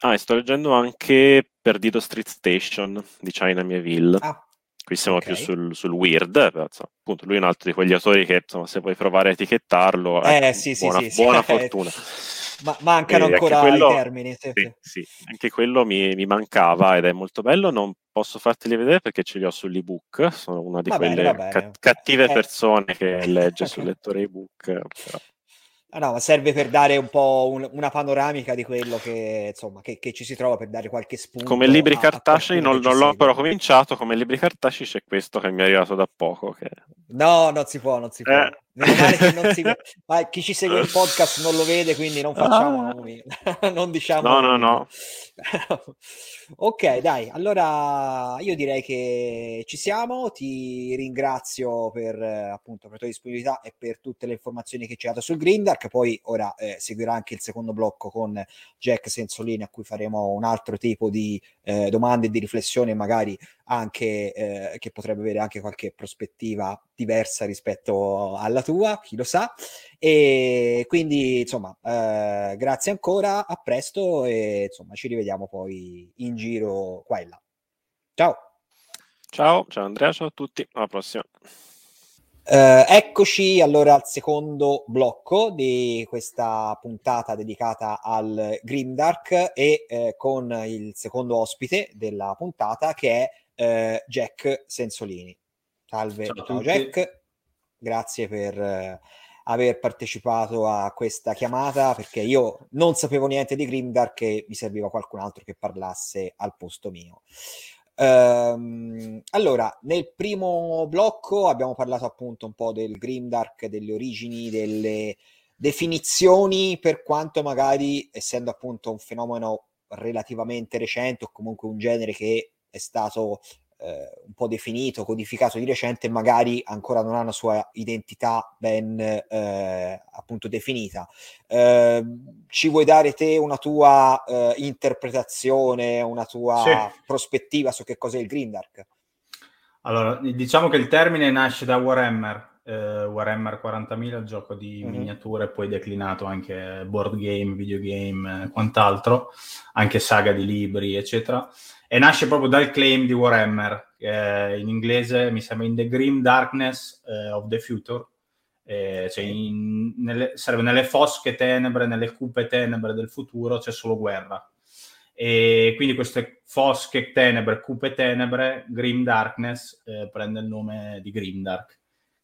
Speaker 2: ah, e sto leggendo anche Perdido Street Station di China Mieville. Ah Qui siamo okay. più sul, sul weird, però, insomma, appunto lui è un altro di quegli autori che insomma, se vuoi provare a etichettarlo,
Speaker 1: eh, eh, sì,
Speaker 2: buona,
Speaker 1: sì,
Speaker 2: buona fortuna.
Speaker 1: Ma mancano e ancora quello, i termini. Sì,
Speaker 2: sì, anche quello mi, mi, mancava ed è molto bello. Non posso farteli vedere perché ce li ho sull'ebook. Sono una di va quelle bene, ca- cattive eh. persone che legge sul lettore ebook. Però.
Speaker 1: Ah, no, ma serve per dare un po' un, una panoramica di quello che, insomma, che, che, ci si trova, per dare qualche spunto.
Speaker 2: Come libri cartacei non, non l'ho ancora cominciato, come libri cartacei c'è questo che mi è arrivato da poco. Che...
Speaker 1: No, non si può, non si può. Eh. Non si... Ma chi ci segue il podcast non lo vede, quindi non facciamo ah. nomi. non diciamo...
Speaker 2: No, no, no.
Speaker 1: ok, dai, allora io direi che ci siamo. Ti ringrazio per, appunto, per la tua disponibilità e per tutte le informazioni che ci hai dato sul Grindark. Poi ora eh, seguirà anche il secondo blocco con Jack Sensolini, a cui faremo un altro tipo di eh, domande e di riflessione, magari anche eh, che potrebbe avere anche qualche prospettiva diversa rispetto alla tua, chi lo sa. E quindi, insomma, eh, grazie ancora, a presto e insomma, ci rivediamo poi in giro qua e là. Ciao.
Speaker 2: Ciao, ciao Andrea, ciao a tutti, alla prossima.
Speaker 1: Uh, eccoci allora al secondo blocco di questa puntata dedicata al Grimdark e eh, con il secondo ospite della puntata che è eh, Jack Sensolini. Salve, ciao, ciao Jack, grazie per eh, aver partecipato a questa chiamata perché io non sapevo niente di Grimdark e mi serviva qualcun altro che parlasse al posto mio. Um, allora, nel primo blocco abbiamo parlato appunto un po' del Grimdark, delle origini, delle definizioni, per quanto magari, essendo appunto un fenomeno relativamente recente o comunque un genere che è stato eh, un po' definito, codificato di recente, magari ancora non ha una sua identità ben eh, appunto definita. Eh, ci vuoi dare te una tua eh, interpretazione, una tua sì. prospettiva su che cos'è il Grindark?
Speaker 3: Allora, diciamo che il termine nasce da Warhammer, eh, Warhammer 40.000, il gioco di mm-hmm. miniature, poi declinato anche board game, videogame, quant'altro, anche saga di libri, eccetera e nasce proprio dal claim di Warhammer, che in inglese mi sembra In the Grim Darkness uh, of the Future, eh, cioè in, nelle, serve nelle fosche tenebre, nelle cupe tenebre del futuro c'è solo guerra. E quindi queste fosche tenebre, cupe tenebre, Grim Darkness, eh, prende il nome di Grimdark,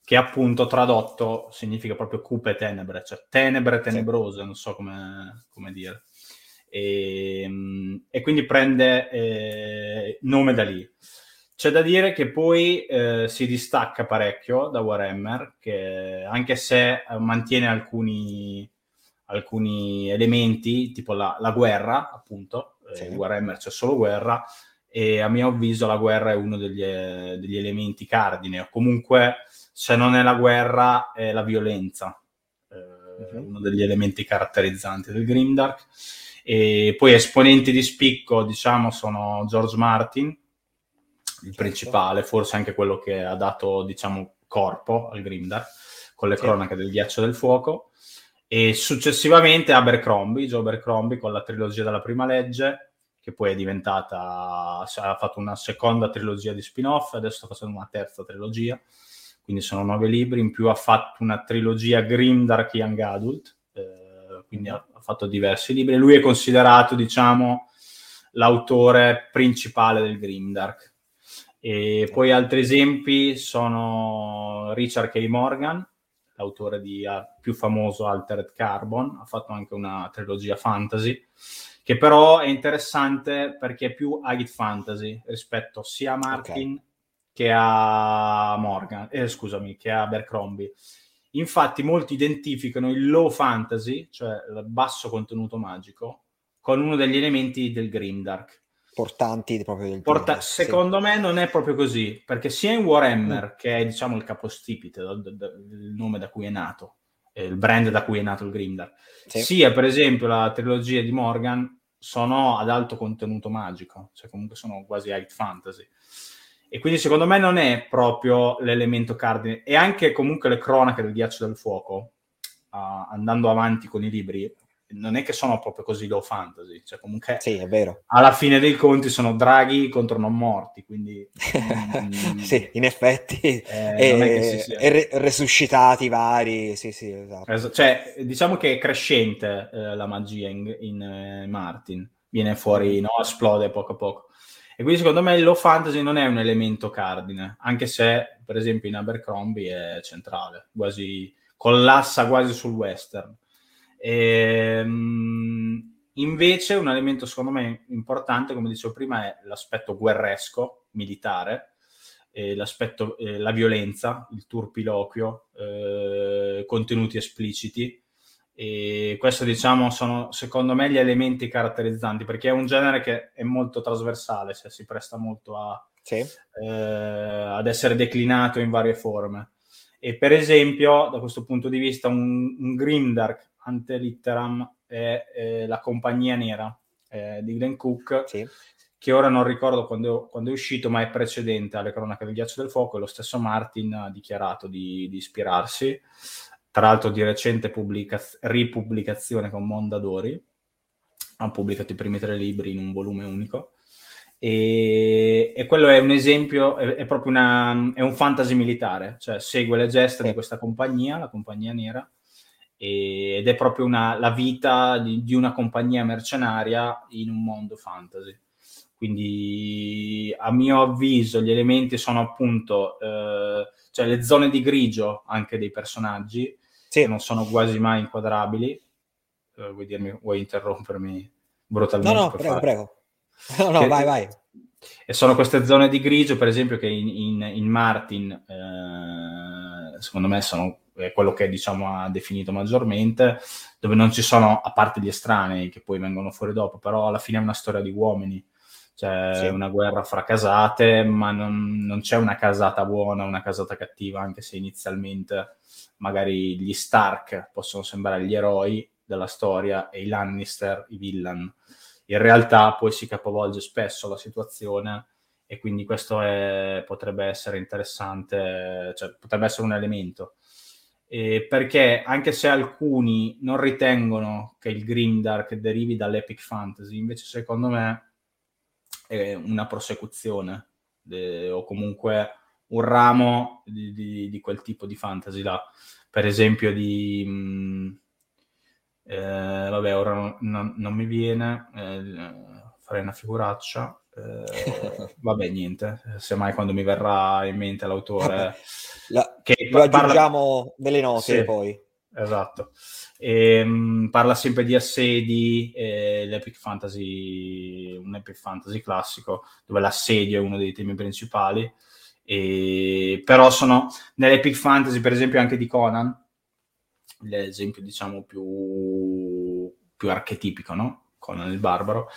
Speaker 3: che appunto tradotto significa proprio cupe tenebre, cioè tenebre tenebrose, non so come, come dire e, ehm, e quindi prende eh, nome da lì. C'è da dire che poi eh, si distacca parecchio da Warhammer, che anche se mantiene alcuni, alcuni elementi, tipo la, la guerra, appunto, eh, sì. in Warhammer c'è solo guerra, e a mio avviso la guerra è uno degli, degli elementi cardine, o comunque se non è la guerra è la violenza, uh-huh. uno degli elementi caratterizzanti del Grimdark. E poi esponenti di spicco, diciamo, sono George Martin, il certo. principale, forse anche quello che ha dato, diciamo, corpo al Grimdark, con le cronache del ghiaccio del fuoco. E successivamente Abercrombie, Joe Abercrombie con la trilogia della prima legge, che poi è diventata, ha fatto una seconda trilogia di spin-off, adesso sta facendo una terza trilogia, quindi sono nove libri, in più ha fatto una trilogia Grimdark Young Adult, eh, quindi ha fatto diversi libri. Lui è considerato, diciamo, l'autore principale del Grimdark. E poi altri esempi sono Richard K. Morgan, l'autore di uh, più famoso Altered Carbon, ha fatto anche una trilogia fantasy, che però è interessante perché è più high fantasy rispetto sia a Martin okay. Che a Morgan, eh, scusami, che a Abercrombie. Infatti molti identificano il low fantasy, cioè il basso contenuto magico, con uno degli elementi del Grimdark.
Speaker 1: Portanti proprio del
Speaker 3: Porta- Grimdark. Secondo sì. me non è proprio così, perché sia in Warhammer, mm. che è diciamo il capostipite, il nome da cui è nato, il brand da cui è nato il Grimdark, sì. sia per esempio la trilogia di Morgan, sono ad alto contenuto magico, cioè comunque sono quasi high fantasy. E quindi secondo me non è proprio l'elemento cardine. E anche comunque le cronache del ghiaccio del fuoco, uh, andando avanti con i libri, non è che sono proprio così low fantasy. Cioè comunque
Speaker 1: sì, è vero.
Speaker 3: alla fine dei conti sono draghi contro non morti. Quindi...
Speaker 1: mm, sì, in effetti. Eh, e, e re- resuscitati vari. Sì, sì, esatto.
Speaker 3: Es- cioè, diciamo che è crescente eh, la magia in, in eh, Martin. Viene fuori, no? esplode poco a poco. E quindi secondo me il low fantasy non è un elemento cardine, anche se per esempio in Abercrombie è centrale, quasi collassa quasi sul western. E, ehm, invece un elemento secondo me importante, come dicevo prima, è l'aspetto guerresco, militare, l'aspetto, eh, la violenza, il turpiloquio, eh, contenuti espliciti e questo, diciamo, sono secondo me gli elementi caratterizzanti, perché è un genere che è molto trasversale, cioè si presta molto a, sì. eh, ad essere declinato in varie forme. E per esempio, da questo punto di vista, un, un Grimdark ante litteram è, è la compagnia nera eh, di Glenn Cook, sì. che ora non ricordo quando, quando, è uscito, ma è precedente alle cronache del ghiaccio del fuoco, e lo stesso Martin ha dichiarato di, di ispirarsi tra l'altro di recente pubblicaz- ripubblicazione con Mondadori, ha pubblicato i primi tre libri in un volume unico. E, e quello è un esempio, è, è proprio una, è un fantasy militare, cioè segue le gesta di questa compagnia, la compagnia nera, e, ed è proprio una, la vita di, di, una compagnia mercenaria in un mondo fantasy. Quindi, a mio avviso, gli elementi sono appunto eh, cioè le zone di grigio anche dei personaggi, sì. che non sono quasi mai inquadrabili. Uh, vuoi, dirmi, vuoi interrompermi brutalmente?
Speaker 1: No, no, prego, fare? prego. No, no, che, vai, vai.
Speaker 3: E sono queste zone di grigio, per esempio, che in, in, in Martin, eh, secondo me, sono quello che diciamo ha definito maggiormente, dove non ci sono, a parte gli estranei che poi vengono fuori dopo, però alla fine è una storia di uomini. C'è sì. una guerra fra casate, ma non, non, c'è una casata buona, una casata cattiva, anche se inizialmente magari gli Stark possono sembrare gli eroi della storia e i Lannister i villain in realtà poi si capovolge spesso la situazione e quindi questo è, potrebbe essere interessante, cioè potrebbe essere un elemento. Eh, perché anche se alcuni non ritengono che il Grimdark derivi dall'Epic Fantasy, invece secondo me una prosecuzione de, o comunque un ramo di, di, di, quel tipo di fantasy là. Per esempio di... Mh, mm, eh, vabbè, ora non, non, non mi viene, eh, farei una figuraccia. Eh, vabbè, niente, semmai quando mi verrà in mente l'autore.
Speaker 1: La, che lo aggiungiamo parla... nelle note sì, poi.
Speaker 3: Esatto. E, ehm, mh, parla sempre di assedi, eh, l'Epic Fantasy, un Epic Fantasy classico, dove l'assedio è uno dei temi principali. E, però sono nell'Epic Fantasy, per esempio, anche di Conan, l'esempio diciamo più, più archetipico, no? Conan il barbaro,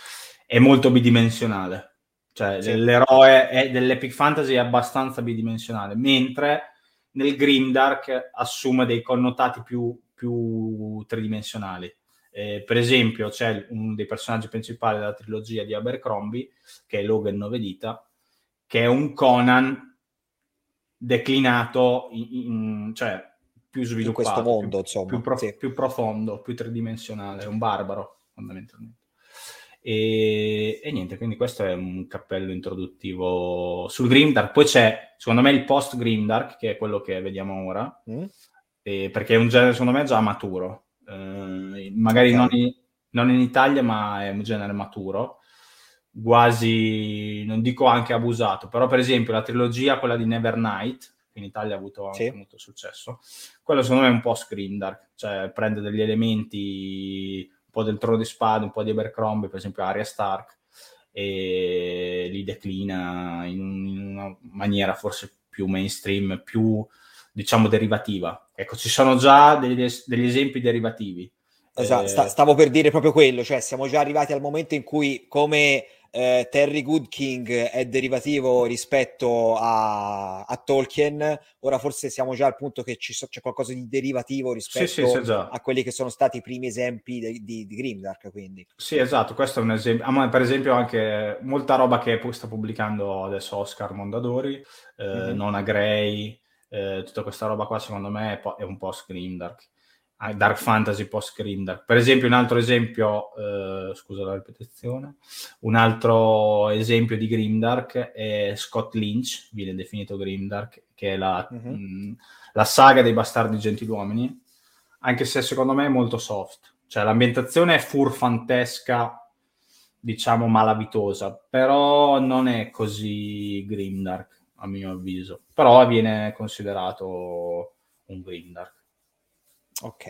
Speaker 3: è molto bidimensionale. Cioè sì. l'eroe è, dell'epic fantasy è abbastanza bidimensionale, mentre nel Grimdark assume dei connotati più, più tridimensionali. Eh, per esempio, c'è uno dei personaggi principali della trilogia di Abercrombie, che è Logan Novedita, che è un Conan declinato, in, in, cioè più sviluppato, in
Speaker 1: questo mondo, più, insomma,
Speaker 3: più, prof- sì. più, profondo, più tridimensionale, è un barbaro fondamentalmente. E, e, niente, quindi questo è un cappello introduttivo sul Grimdark. Poi c'è, secondo me, il post Grimdark, che è quello che vediamo ora, mm. e, perché è un genere, secondo me, già maturo. Eh, magari okay. non, in, non in Italia, ma è un genere maturo quasi, non dico anche abusato, però per esempio la trilogia, quella di Nevernight, che in Italia ha avuto anche sì. molto successo. Quello secondo me è un po' screendark, cioè prende degli elementi po' del trono di spade, un po' di Abercrombie, per esempio Arya Stark, e li declina in, una maniera forse più mainstream, più diciamo derivativa. Ecco, ci sono già degli, degli esempi derivativi.
Speaker 1: Esatto, eh... stavo per dire proprio quello, cioè siamo già arrivati al momento in cui come eh, Terry Goodking è derivativo rispetto a, a, Tolkien, ora forse siamo già al punto che so, c'è qualcosa di derivativo rispetto sì, sì, a quelli che sono stati i primi esempi di, di, di Grimdark. Quindi.
Speaker 3: Sì, esatto, questo è un esempio. Ah, per esempio anche molta roba che sta pubblicando adesso Oscar Mondadori, eh, mm-hmm. Nona Grey, eh, tutta questa roba qua secondo me è, un po' Grimdark. Dark Fantasy post Grimdark. Per esempio, un altro esempio, eh, scusa la ripetizione, un altro esempio di Grimdark è Scott Lynch, viene definito Grimdark, che è la, uh-huh. Mhm. mh, la saga dei bastardi gentiluomini, anche se secondo me è molto soft. Cioè l'ambientazione è furfantesca, diciamo malavitosa, però non è così Grimdark, a mio avviso. Però viene considerato un Grimdark.
Speaker 1: Ok,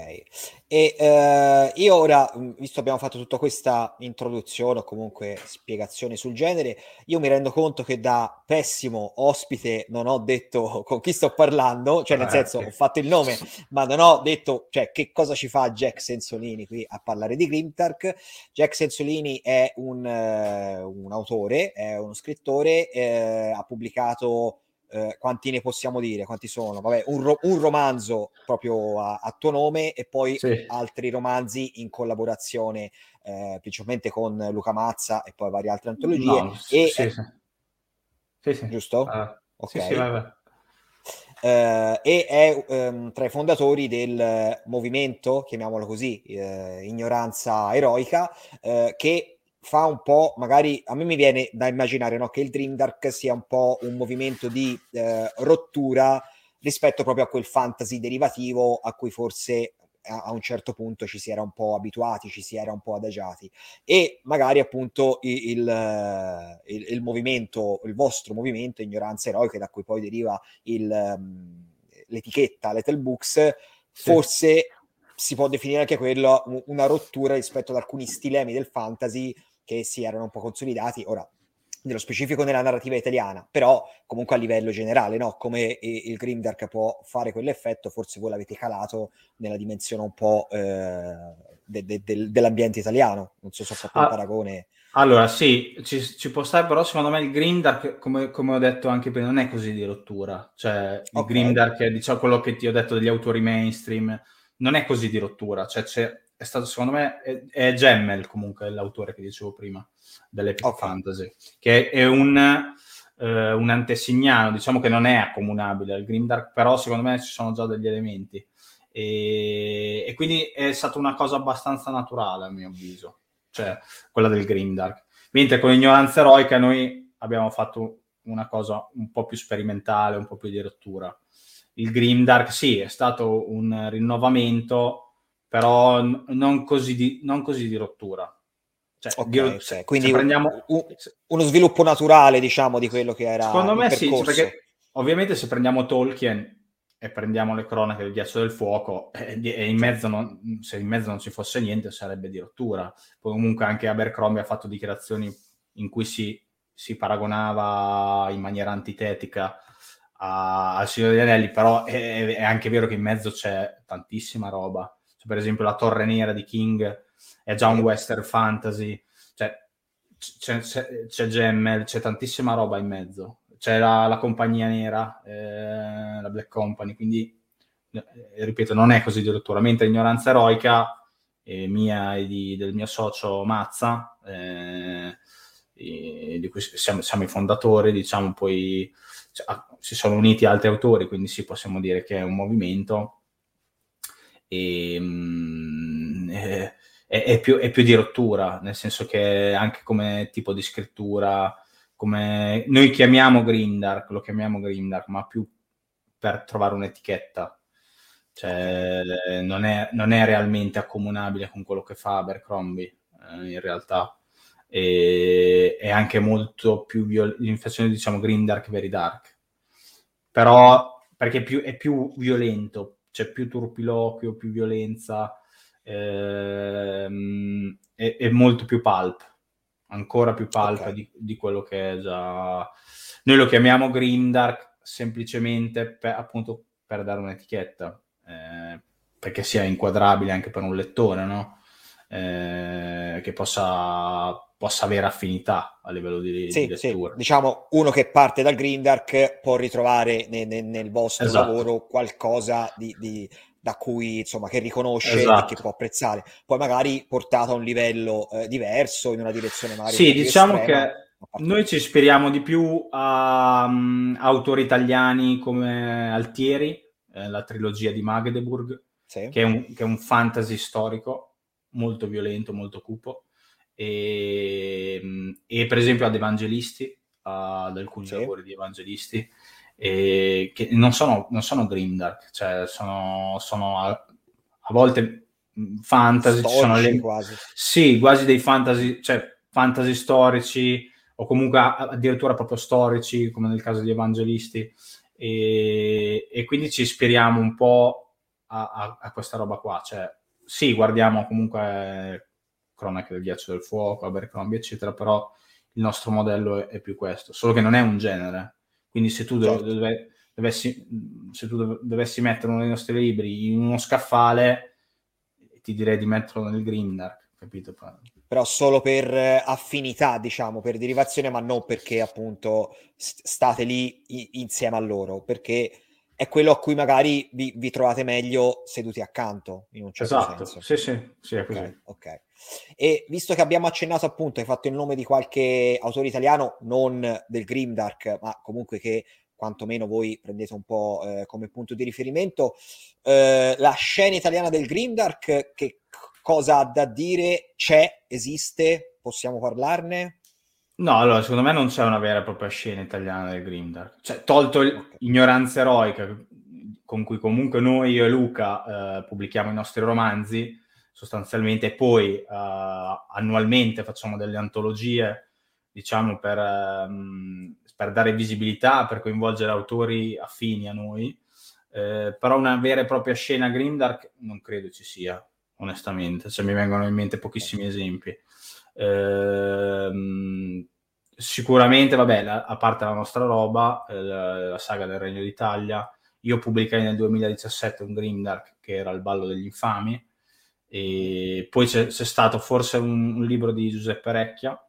Speaker 1: e eh, io ora, mm, visto che abbiamo fatto tutta questa introduzione o comunque spiegazione sul genere, io mi rendo conto che da pessimo ospite non ho detto con chi sto parlando, cioè nel eh, senso ho fatto il nome, ma non ho detto cioè, che cosa ci fa Jack Sensolini qui a parlare di Grimtark. Jack Sensolini è un, uh, un autore, è uno scrittore, eh, ha pubblicato eh, quanti ne possiamo dire? Quanti sono? Vabbè, un, ro- un romanzo proprio a-, a, tuo nome e poi sì. altri romanzi in collaborazione eh, principalmente con Luca Mazza e poi varie altre antologie. No, e, sì, sì. Sì, sì. Giusto? Uh, ok. Sì, vai, vai. Uh, e è um, tra i fondatori del movimento, chiamiamolo così, uh, ignoranza eroica, uh, che fa un po', magari a me mi viene da immaginare no, che il Dream Dark sia un po' un movimento di eh, rottura rispetto proprio a quel fantasy derivativo a cui forse a, a, un certo punto ci si era un po' abituati, ci si era un po' adagiati e magari appunto il, il, il, il movimento, il vostro movimento ignoranza eroica da cui poi deriva il, um, l'etichetta Little Books, sì. forse si può definire anche quello una rottura rispetto ad alcuni stilemi del fantasy che si erano un po' consolidati. Ora, nello specifico nella narrativa italiana, però comunque a livello generale, no? come il Grimdark può fare quell'effetto, forse voi l'avete calato nella dimensione un po' eh, de- de- de- dell'ambiente italiano, non so se ho fatto ah, un paragone.
Speaker 3: Allora sì, ci, ci, può stare, però secondo me il Grimdark, come, come ho detto anche prima, non è così di rottura, cioè il okay. Grimdark diciamo quello che ti ho detto degli autori mainstream, non è così di rottura, cioè c'è, è stato secondo me, è, è Gemmel comunque l'autore che dicevo prima dell'Epic okay. Fantasy, che è un, eh, un antesignano, diciamo che non è accomunabile al Grimdark, però secondo me ci sono già degli elementi. E, e, quindi è stata una cosa abbastanza naturale a mio avviso, cioè quella del Grimdark. Mentre con l'ignoranza eroica noi abbiamo fatto una cosa un po' più sperimentale, un po' più di rottura. Il Grimdark sì, è stato un rinnovamento, però non così di, non così di rottura.
Speaker 1: Cioè, okay, Dio, okay. Quindi prendiamo... un, uno sviluppo naturale, diciamo, di quello che era.
Speaker 3: Secondo me sì, cioè, perché ovviamente se prendiamo Tolkien e prendiamo le cronache del ghiaccio del fuoco, e, e in mezzo non, se in mezzo non ci fosse niente sarebbe di rottura. Poi comunque anche Abercrombie ha fatto dichiarazioni in cui si, si paragonava in maniera antitetica al Signore degli Anelli, però è, è, anche vero che in mezzo c'è tantissima roba. Cioè, per esempio la Torre Nera di King è già un western fantasy, cioè c'è, c'è, c'è Gemmel, c'è tantissima roba in mezzo, c'è la, la compagnia nera, eh, la Black Company, quindi eh, ripeto, non è così di rottura, mentre ignoranza eroica eh, mia e di, del mio socio Mazza, eh, di cui siamo, siamo, i fondatori, diciamo, poi cioè, si sono uniti altri autori, quindi sì, possiamo dire che è un movimento. E, mh, mm, eh, è, è, più, è, più, di rottura, nel senso che anche come tipo di scrittura, come noi chiamiamo Grindark, lo chiamiamo Grindark, ma più per trovare un'etichetta. Cioè, non è, non è realmente accomunabile con quello che fa Abercrombie, eh, in realtà. E, è anche molto più viol- l'infezione, diciamo, Green Dark, Very Dark. Però, perché più, è più violento, c'è più turpiloquio, più violenza, ehm, è, è, molto più pulp, ancora più pulp okay. di, di, quello che è già... Noi lo chiamiamo Green Dark semplicemente per, appunto per dare un'etichetta, eh, perché sia inquadrabile anche per un lettore, no? Eh, che possa, possa, avere affinità a livello di, sì, di lettura.
Speaker 1: Sì. Diciamo, uno che parte dal Green Dark può ritrovare ne, ne, nel vostro esatto. lavoro qualcosa di, di, da cui insomma che riconosce esatto. e che può apprezzare poi magari portato a un livello eh, diverso in una direzione magari
Speaker 3: sì diciamo estrema, che noi ci ispiriamo di più a um, autori italiani come Altieri eh, la trilogia di Magdeburg sì. che, è un, che, è un, fantasy storico molto violento molto cupo e, mm, e per esempio ad Evangelisti ad alcuni sì. lavori di Evangelisti e che non sono, non sono grimdark, cioè sono, sono a, a, volte fantasy, storici, sono le, quasi. Sì, quasi dei fantasy, cioè fantasy storici o comunque addirittura proprio storici, come nel caso di Evangelisti, e, e quindi ci ispiriamo un po' a, a, a, questa roba qua, cioè sì, guardiamo comunque Cronache del ghiaccio del fuoco, Abercrombie, eccetera, però il nostro modello è, più questo, solo che non è un genere, quindi se tu, certo. dove, dovessi, se tu dovessi mettere uno dei nostri libri in uno scaffale, ti direi di metterlo nel Grimdark, capito?
Speaker 1: Però solo per eh, affinità, diciamo, per derivazione, ma non perché appunto state lì insieme a loro, perché è quello a cui magari vi, vi, trovate meglio seduti accanto, in un certo
Speaker 3: esatto.
Speaker 1: senso.
Speaker 3: sì, sì, sì, è così.
Speaker 1: Okay, ok. E visto che abbiamo accennato appunto, hai fatto il nome di qualche autore italiano, non del Grimdark, ma comunque che quantomeno voi prendete un po' eh, come punto di riferimento, eh, la scena italiana del Grimdark, che cosa ha da dire? C'è? Esiste? Possiamo parlarne?
Speaker 3: No, allora, secondo me non c'è una vera e propria scena italiana del Grimdark. Cioè, tolto l'ignoranza eroica, con cui comunque noi, io e Luca, eh, pubblichiamo i nostri romanzi, sostanzialmente, e poi uh, annualmente facciamo delle antologie, diciamo, per, um, per, dare visibilità, per coinvolgere autori affini a noi, eh, però una vera e propria scena Grimdark non credo ci sia, onestamente, cioè mi vengono in mente pochissimi esempi. Eh, sicuramente, vabbè, la, a parte la nostra roba, eh, la, la, saga del Regno d'Italia, io pubblicai nel 2017 un Grimdark che era Il ballo degli infami, e poi c'è, c'è stato forse un, un, libro di Giuseppe Recchia,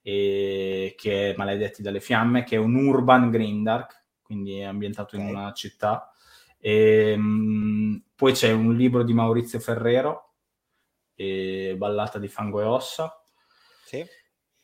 Speaker 3: e, che è Maledetti dalle fiamme, che è un urban Grimdark, quindi è ambientato okay. in una città. E, mh, poi c'è un libro di Maurizio Ferrero, Ballata di fango e ossa.
Speaker 1: Sì.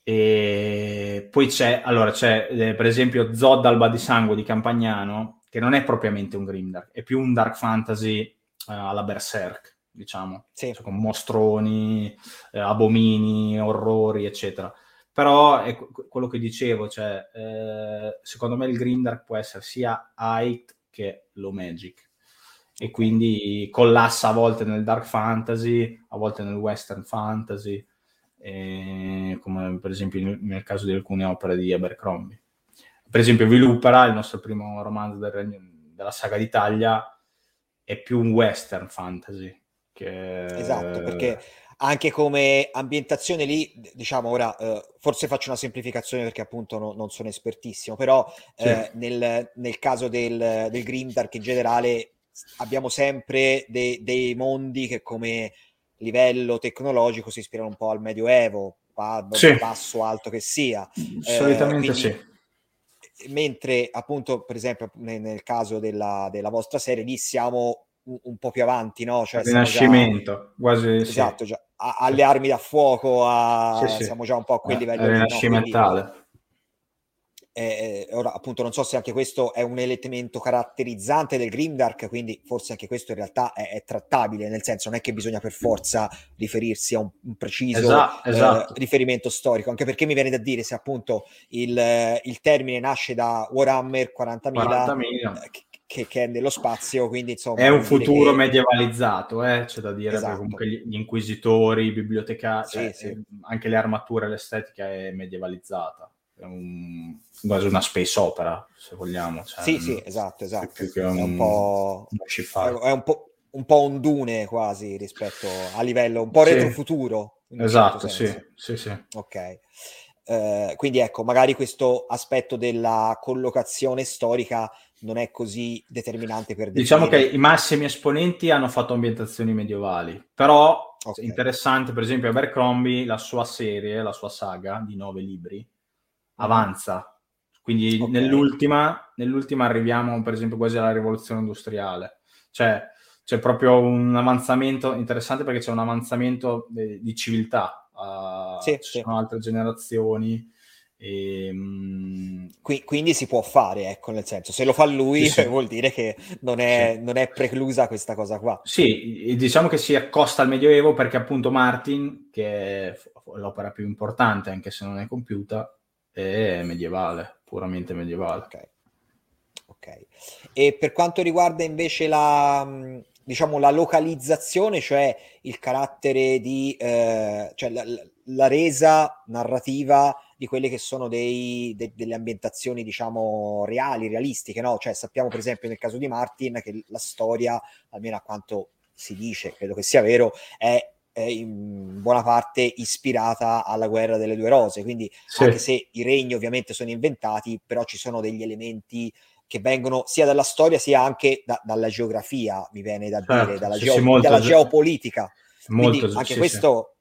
Speaker 3: E poi c'è, allora, c'è eh, per esempio Zod Alba di Sangue di Campagnano, che non è propriamente un grimdark, è più un dark fantasy eh, alla Berserk, diciamo,
Speaker 1: sì.
Speaker 3: cioè, con mostroni, eh, abomini, orrori, eccetera. Però è quello che dicevo, cioè, eh, secondo me il grimdark può essere sia height che low magic e quindi collassa a volte nel dark fantasy, a volte nel western fantasy eh, come per esempio nel caso di alcune opere di Abercrombie. Per esempio Vilupera, il nostro primo romanzo del, della saga d'Italia, è più un western fantasy. Che...
Speaker 1: Esatto, perché anche come ambientazione lì, diciamo ora, eh, forse faccio una semplificazione perché appunto no, non sono espertissimo, però eh, sì. nel, nel, caso del, del Grimdark in generale abbiamo sempre de, dei mondi che come livello tecnologico si ispirano un po' al Medioevo, sì. basso alto che sia.
Speaker 3: Solitamente eh, quindi, sì.
Speaker 1: Mentre appunto, per esempio, nel, nel caso della, della, vostra serie, lì siamo un, un po' più avanti, no?
Speaker 3: Cioè, Rinascimento, già, quasi
Speaker 1: esatto, già, a, alle armi da fuoco, a, sì, siamo già un po' a quel eh, livello.
Speaker 3: Rinascimentale.
Speaker 1: No? Eh, ora appunto non so se anche questo è un elemento caratterizzante del Grimdark, quindi forse anche questo in realtà è, è, trattabile, nel senso non è che bisogna per forza riferirsi a un, un preciso esatto, esatto. Eh, riferimento storico, anche perché mi viene da dire se appunto il, il termine nasce da Warhammer 40.000, 40.000. Eh, che, che, è nello spazio, quindi insomma...
Speaker 3: È un futuro che... medievalizzato, eh? c'è da dire, esatto. comunque gli, inquisitori, i bibliotecari, sì, cioè, sì. Eh, anche le armature, l'estetica è medievalizzata è un, quasi una space opera, se vogliamo. Cioè,
Speaker 1: sì, sì, esatto, esatto. Più che un, è un po'... È un po', un po' un dune quasi rispetto a livello un po' sì. retrofuturo.
Speaker 3: Esatto, certo sì, sì, sì.
Speaker 1: Ok. Uh, quindi ecco, magari questo aspetto della collocazione storica non è così determinante per
Speaker 3: definire. Diciamo che i massimi esponenti hanno fatto ambientazioni medievali, però okay. interessante, per esempio, Abercrombie, la sua serie, la sua saga di nove libri, avanza. Quindi okay. nell'ultima, nell'ultima arriviamo per esempio quasi alla rivoluzione industriale. Cioè c'è proprio un avanzamento interessante perché c'è un avanzamento di, di civiltà. Uh, sì, ci sì. sono altre generazioni. E, um...
Speaker 1: quindi si può fare, ecco, nel senso, se lo fa lui sì, vuol dire che non è, non è, preclusa questa cosa qua.
Speaker 3: Sì, diciamo che si accosta al Medioevo perché appunto Martin, che è l'opera più importante, anche se non è compiuta, è medievale, puramente medievale.
Speaker 1: Ok. okay. E per quanto riguarda invece la, diciamo, la localizzazione, cioè il carattere di, eh, cioè la, la, resa narrativa di quelle che sono dei, de, delle ambientazioni, diciamo, reali, realistiche, no? Cioè sappiamo per esempio nel caso di Martin che la storia, almeno a quanto si dice, credo che sia vero, è in buona parte ispirata alla guerra delle due rose, quindi sì. anche se i regni ovviamente sono inventati, però ci sono degli elementi che vengono sia dalla storia sia anche da, dalla geografia, mi viene da certo, dire, dalla, sì, geo- molto, dalla geopolitica. Molto, quindi anche questo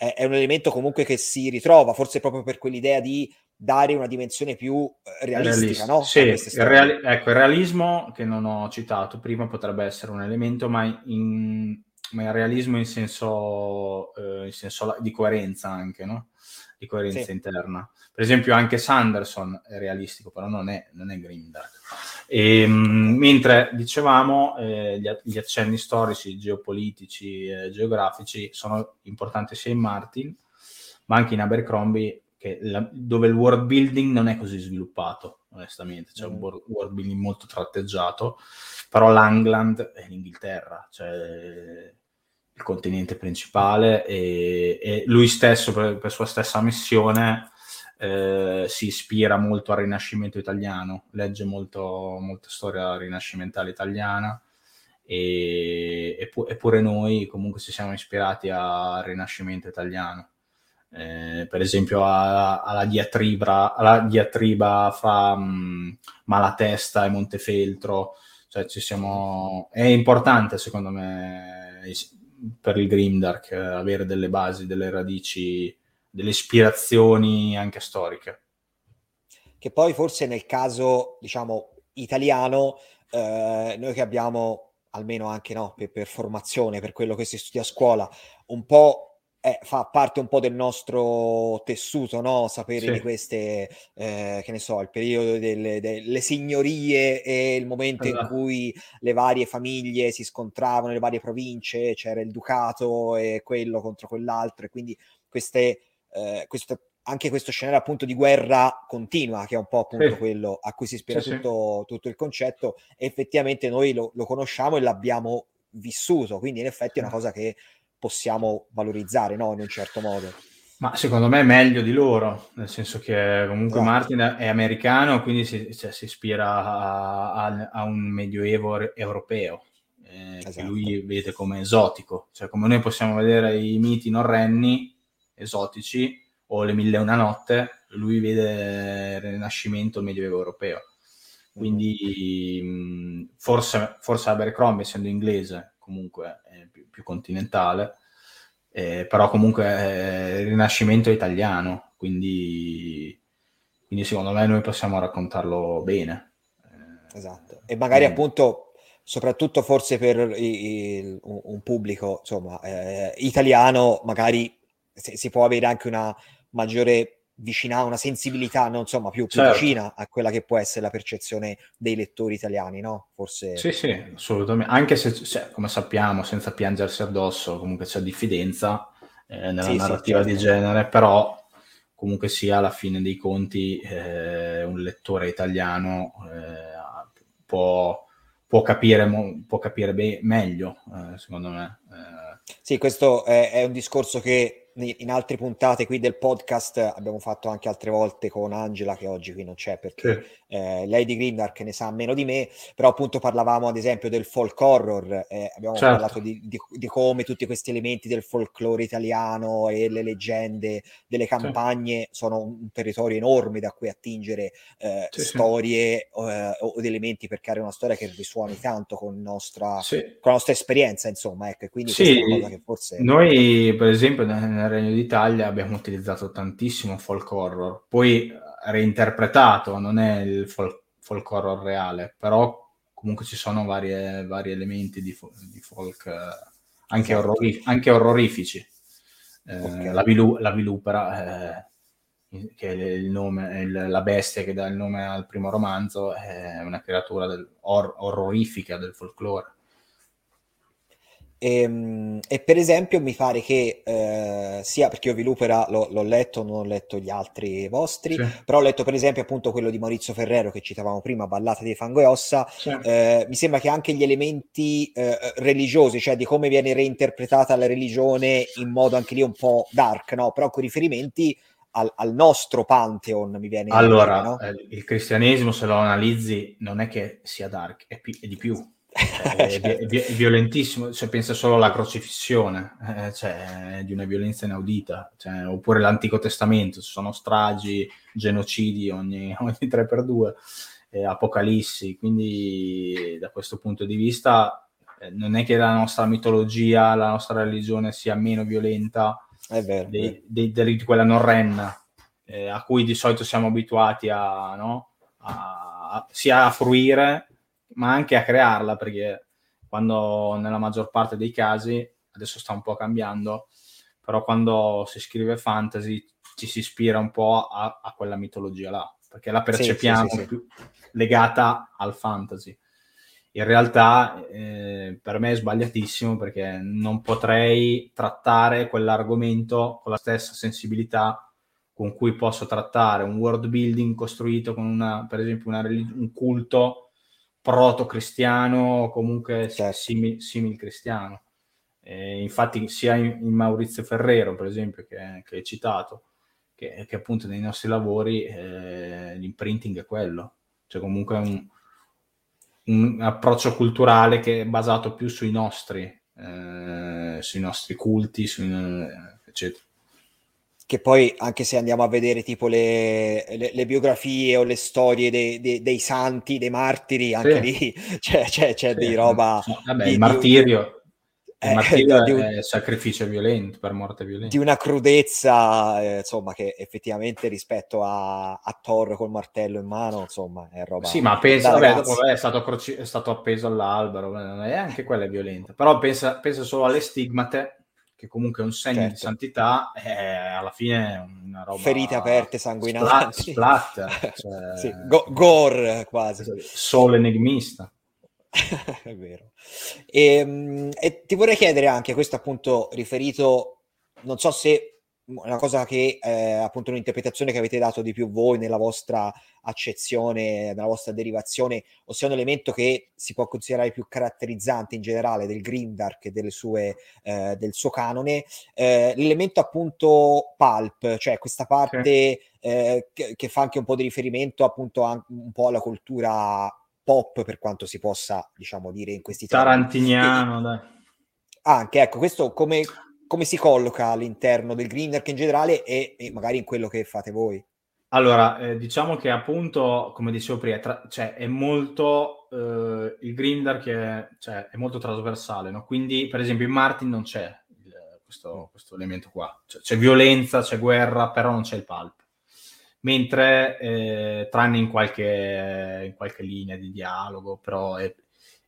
Speaker 1: è, è, un elemento comunque che si ritrova, forse proprio per quell'idea di dare una dimensione più eh, realistica, no?
Speaker 3: Sì, il, reali- ecco, il realismo che non ho citato prima potrebbe essere un elemento, ma in ma il realismo in senso, eh, in senso di coerenza anche, no? Di coerenza sì. interna. Per esempio anche Sanderson è realistico, però non è, non è Grimdark. E, mh, mentre dicevamo eh, gli, gli, accenni storici, geopolitici e eh, geografici sono importanti sia in Martin, ma anche in Abercrombie, la, dove il world building non è così sviluppato, onestamente. C'è mm. un world building molto tratteggiato, però l'Angland è l'Inghilterra, cioè il continente principale e, e lui stesso per, per, sua stessa missione eh, si ispira molto al Rinascimento italiano, legge molto, molta storia rinascimentale italiana e, eppure noi comunque ci siamo ispirati al Rinascimento italiano. eh, per esempio a, alla, diatriba, alla diatriba fra mh, Malatesta e Montefeltro, cioè ci siamo... è importante secondo me per il Grimdark avere delle basi, delle radici, delle ispirazioni anche storiche.
Speaker 1: Che poi forse nel caso, diciamo, italiano, eh, noi che abbiamo, almeno anche no, per, per formazione, per quello che si studia a scuola, un po' eh, fa parte un po' del nostro tessuto, no? Sapere sì. di queste, eh, che ne so, il periodo delle, delle signorie e il momento allora. in esatto. cui le varie famiglie si scontravano, le varie province, c'era il ducato e quello contro quell'altro, e quindi queste, eh, questo, anche questo scenario appunto di guerra continua, che è un po' appunto sì. quello a cui si ispira sì, tutto, tutto, il concetto, effettivamente noi lo, lo conosciamo e l'abbiamo vissuto, quindi in effetti è una cosa che possiamo valorizzare no? in un certo modo.
Speaker 3: Ma secondo me è meglio di loro, nel senso che comunque esatto. Martin è americano, quindi si, cioè, si ispira a, a, a, un medioevo europeo, eh, esatto. che lui vede come esotico, cioè come noi possiamo vedere i miti norrenni esotici o le mille e una notte, lui vede il rinascimento il medioevo europeo. Quindi forse, forse Abercrombie, essendo inglese, comunque è più, più continentale, eh, però comunque è il rinascimento italiano, quindi, quindi secondo me noi possiamo raccontarlo bene.
Speaker 1: Eh, esatto, e magari quindi... appunto soprattutto forse per il, un, un, pubblico insomma eh, italiano magari si, si può avere anche una maggiore vicina, una sensibilità no? insomma, più, più certo. vicina a quella che può essere la percezione dei lettori italiani, no? Forse...
Speaker 3: Sì, sì, assolutamente. Anche se, se come sappiamo, senza piangersi addosso, comunque c'è diffidenza eh, nella sì, narrativa sì, certo. di genere, però comunque sia alla fine dei conti eh, un lettore italiano eh, può, può, capire, può capire be- meglio, eh, secondo me.
Speaker 1: Eh. Sì, questo è, è un discorso che in altre puntate qui del podcast abbiamo fatto anche altre volte con Angela che oggi qui non c'è perché sì. eh, lei di Grimdark ne sa meno di me però appunto parlavamo ad esempio del folk horror eh, abbiamo certo. parlato di, di, di, come tutti questi elementi del folklore italiano e le leggende delle campagne sì. sono un, territorio enorme da cui attingere eh, sì, storie eh, o elementi per creare una storia che risuoni tanto con, nostra, con la nostra esperienza insomma ecco quindi
Speaker 3: sì, è una cosa che forse noi per esempio nel Regno d'Italia abbiamo utilizzato tantissimo folk horror, poi reinterpretato, non è il folk, folk horror reale, però comunque ci sono varie, vari elementi di, di folk eh, anche, esatto. anche, orrorifici. Eh, okay. la, vilu- la, vilupera, eh, che è il nome, il, la bestia che dà il nome al primo romanzo, è una creatura del, or- orrorifica del folklore.
Speaker 1: E, ehm, e, per esempio mi pare che eh, sia perché io Vilupera l'ho, l'ho, letto, non ho letto gli altri vostri, sì. però ho letto per esempio appunto quello di Maurizio Ferrero che citavamo prima, Ballata di Fango e Ossa. Sì. Eh, mi sembra che anche gli elementi eh, religiosi, cioè di come viene reinterpretata la religione in modo anche lì un po' dark, no? però con riferimenti al, al, nostro pantheon mi viene
Speaker 3: allora dire, no? Eh, il cristianesimo se lo analizzi non è che sia dark è, pi- è di più è, è, è, violentissimo, cioè, pensa solo alla crocifissione, eh, cioè, di una violenza inaudita, cioè, oppure l'Antico Testamento, ci sono stragi, genocidi ogni, ogni 3x2, eh, apocalissi, quindi da questo punto di vista eh, non è che la nostra mitologia, la nostra religione sia meno violenta di, di, di, quella norrenna, eh, a cui di solito siamo abituati a, no? a, a sia a fruire ma anche a crearla, perché quando nella maggior parte dei casi, adesso sta un po' cambiando, però quando si scrive fantasy ci si ispira un po' a, a quella mitologia là, perché la percepiamo sì, sì, sì, più legata al fantasy. In realtà eh, per me è sbagliatissimo perché non potrei trattare quell'argomento con la stessa sensibilità con cui posso trattare un world building costruito con una, per esempio una, un culto proto-cristiano o comunque certo. simil, simil cristiano. E infatti sia in, in, Maurizio Ferrero, per esempio, che, che hai citato, che, che, appunto nei nostri lavori eh, l'imprinting è quello, cioè comunque un, un, approccio culturale che è basato più sui nostri, eh, sui nostri culti, sui, eccetera.
Speaker 1: Che poi anche se andiamo a vedere tipo le, le, le biografie o le storie dei, dei, dei, santi, dei martiri, anche sì. lì c'è, c'è, c'è sì. di roba...
Speaker 3: Vabbè, di, il martirio, di, il martirio di un, è sacrificio violento, per morte violenta.
Speaker 1: Di una crudezza, eh, insomma, che effettivamente rispetto a, a, Thor col martello in mano, insomma, è roba...
Speaker 3: Sì, ma pensa, vabbè, dopo è stato, croci- è stato appeso all'albero, è anche quella è violenta, però pensa, pensa solo alle stigmate che comunque è un segno certo. di santità, è alla fine è una roba...
Speaker 1: Ferite aperte, sanguinanti.
Speaker 3: Splat, splat cioè...
Speaker 1: sì, go- gore quasi.
Speaker 3: Solo enigmista.
Speaker 1: è vero. E, ehm, e, ti vorrei chiedere anche, questo appunto riferito, non so se una cosa che eh, appunto un'interpretazione che avete dato di più voi nella vostra accezione, nella vostra derivazione, ossia un elemento che si può considerare più caratterizzante in generale del Grimdark e delle sue, eh, del suo canone, eh, l'elemento appunto pulp, cioè questa parte eh, che, che, fa anche un po' di riferimento appunto a, un po' alla cultura pop per quanto si possa diciamo dire in questi
Speaker 3: termini. Tarantiniano, dai.
Speaker 1: Anche, ecco, questo come, come si colloca all'interno del Grimdark in generale e, e magari in quello che fate voi?
Speaker 3: Allora, eh, diciamo che appunto, come dicevo prima, tra- cioè, è molto eh, il Grimdark è, cioè, è molto trasversale, no? Quindi, per esempio, in Martin non c'è il, questo, questo, elemento qua. Cioè, c'è violenza, c'è guerra, però non c'è il pulp. Mentre, eh, tranne in qualche, in qualche, linea di dialogo, però è,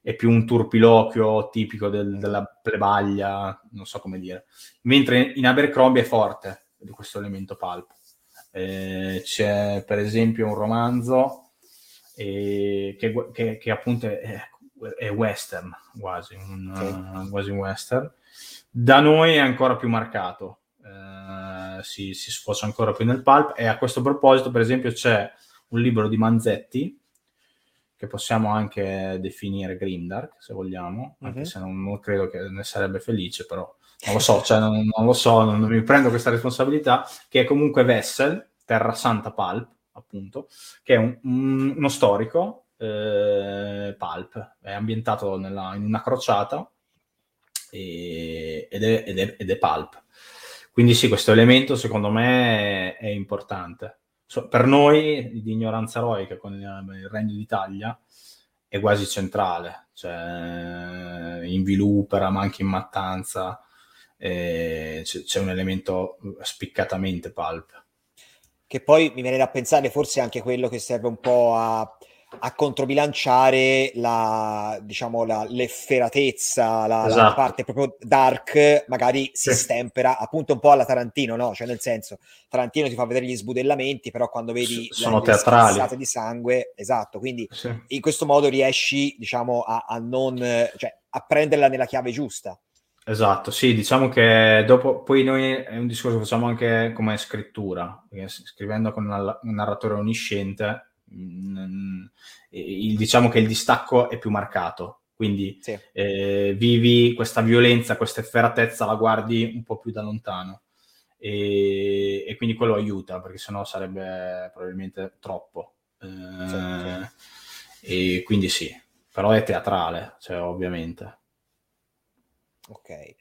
Speaker 3: è più un turpiloquio tipico del, della plebaglia, non so come dire. Mentre in Abercrombie è forte di questo elemento pulp eh, c'è per esempio un romanzo eh, che, che, che, appunto è, è, western, quasi un, okay. uh, quasi un western. Da noi è ancora più marcato, eh, si, si sfocia ancora più nel pulp e a questo proposito per esempio c'è un libro di Manzetti che possiamo anche definire grimdark se vogliamo, anche uh-huh. se non, non, credo che ne sarebbe felice, però non lo so, cioè non, non lo so, non, mi prendo questa responsabilità, che è comunque Vessel, Terra Santa Pulp, appunto, che è un, un, uno storico eh, pulp, è ambientato nella, in una crociata e, ed, è, ed, è, ed, è, pulp. Quindi sì, questo elemento secondo me è, è importante. So, per noi di ignoranza eroica con il, Regno d'Italia è quasi centrale, cioè in Vilupera, ma anche in Mattanza eh, c'è, c'è, un elemento spiccatamente pulp.
Speaker 1: Che poi mi viene da pensare forse anche quello che serve un po' a, a controbilanciare la, diciamo, la, l'efferatezza, la, esatto. la, parte proprio dark, magari si sì. stempera appunto un po' alla Tarantino, no? Cioè nel senso, Tarantino ti fa vedere gli sbudellamenti, però quando vedi
Speaker 3: sono le, teatrali.
Speaker 1: di sangue, esatto, quindi sì. in questo modo riesci, diciamo, a, a non, cioè, a prenderla nella chiave giusta.
Speaker 3: Esatto, sì, diciamo che dopo, poi noi è un discorso che facciamo anche come scrittura, scrivendo con un narratore onnisciente, mh, mm, il, diciamo che il distacco è più marcato, quindi sì. eh, vivi questa violenza, questa efferatezza, la guardi un po' più da lontano e, e quindi quello aiuta, perché sennò sarebbe probabilmente troppo. Eh, sì, sì. E quindi sì, però è teatrale, cioè ovviamente.
Speaker 1: Ok.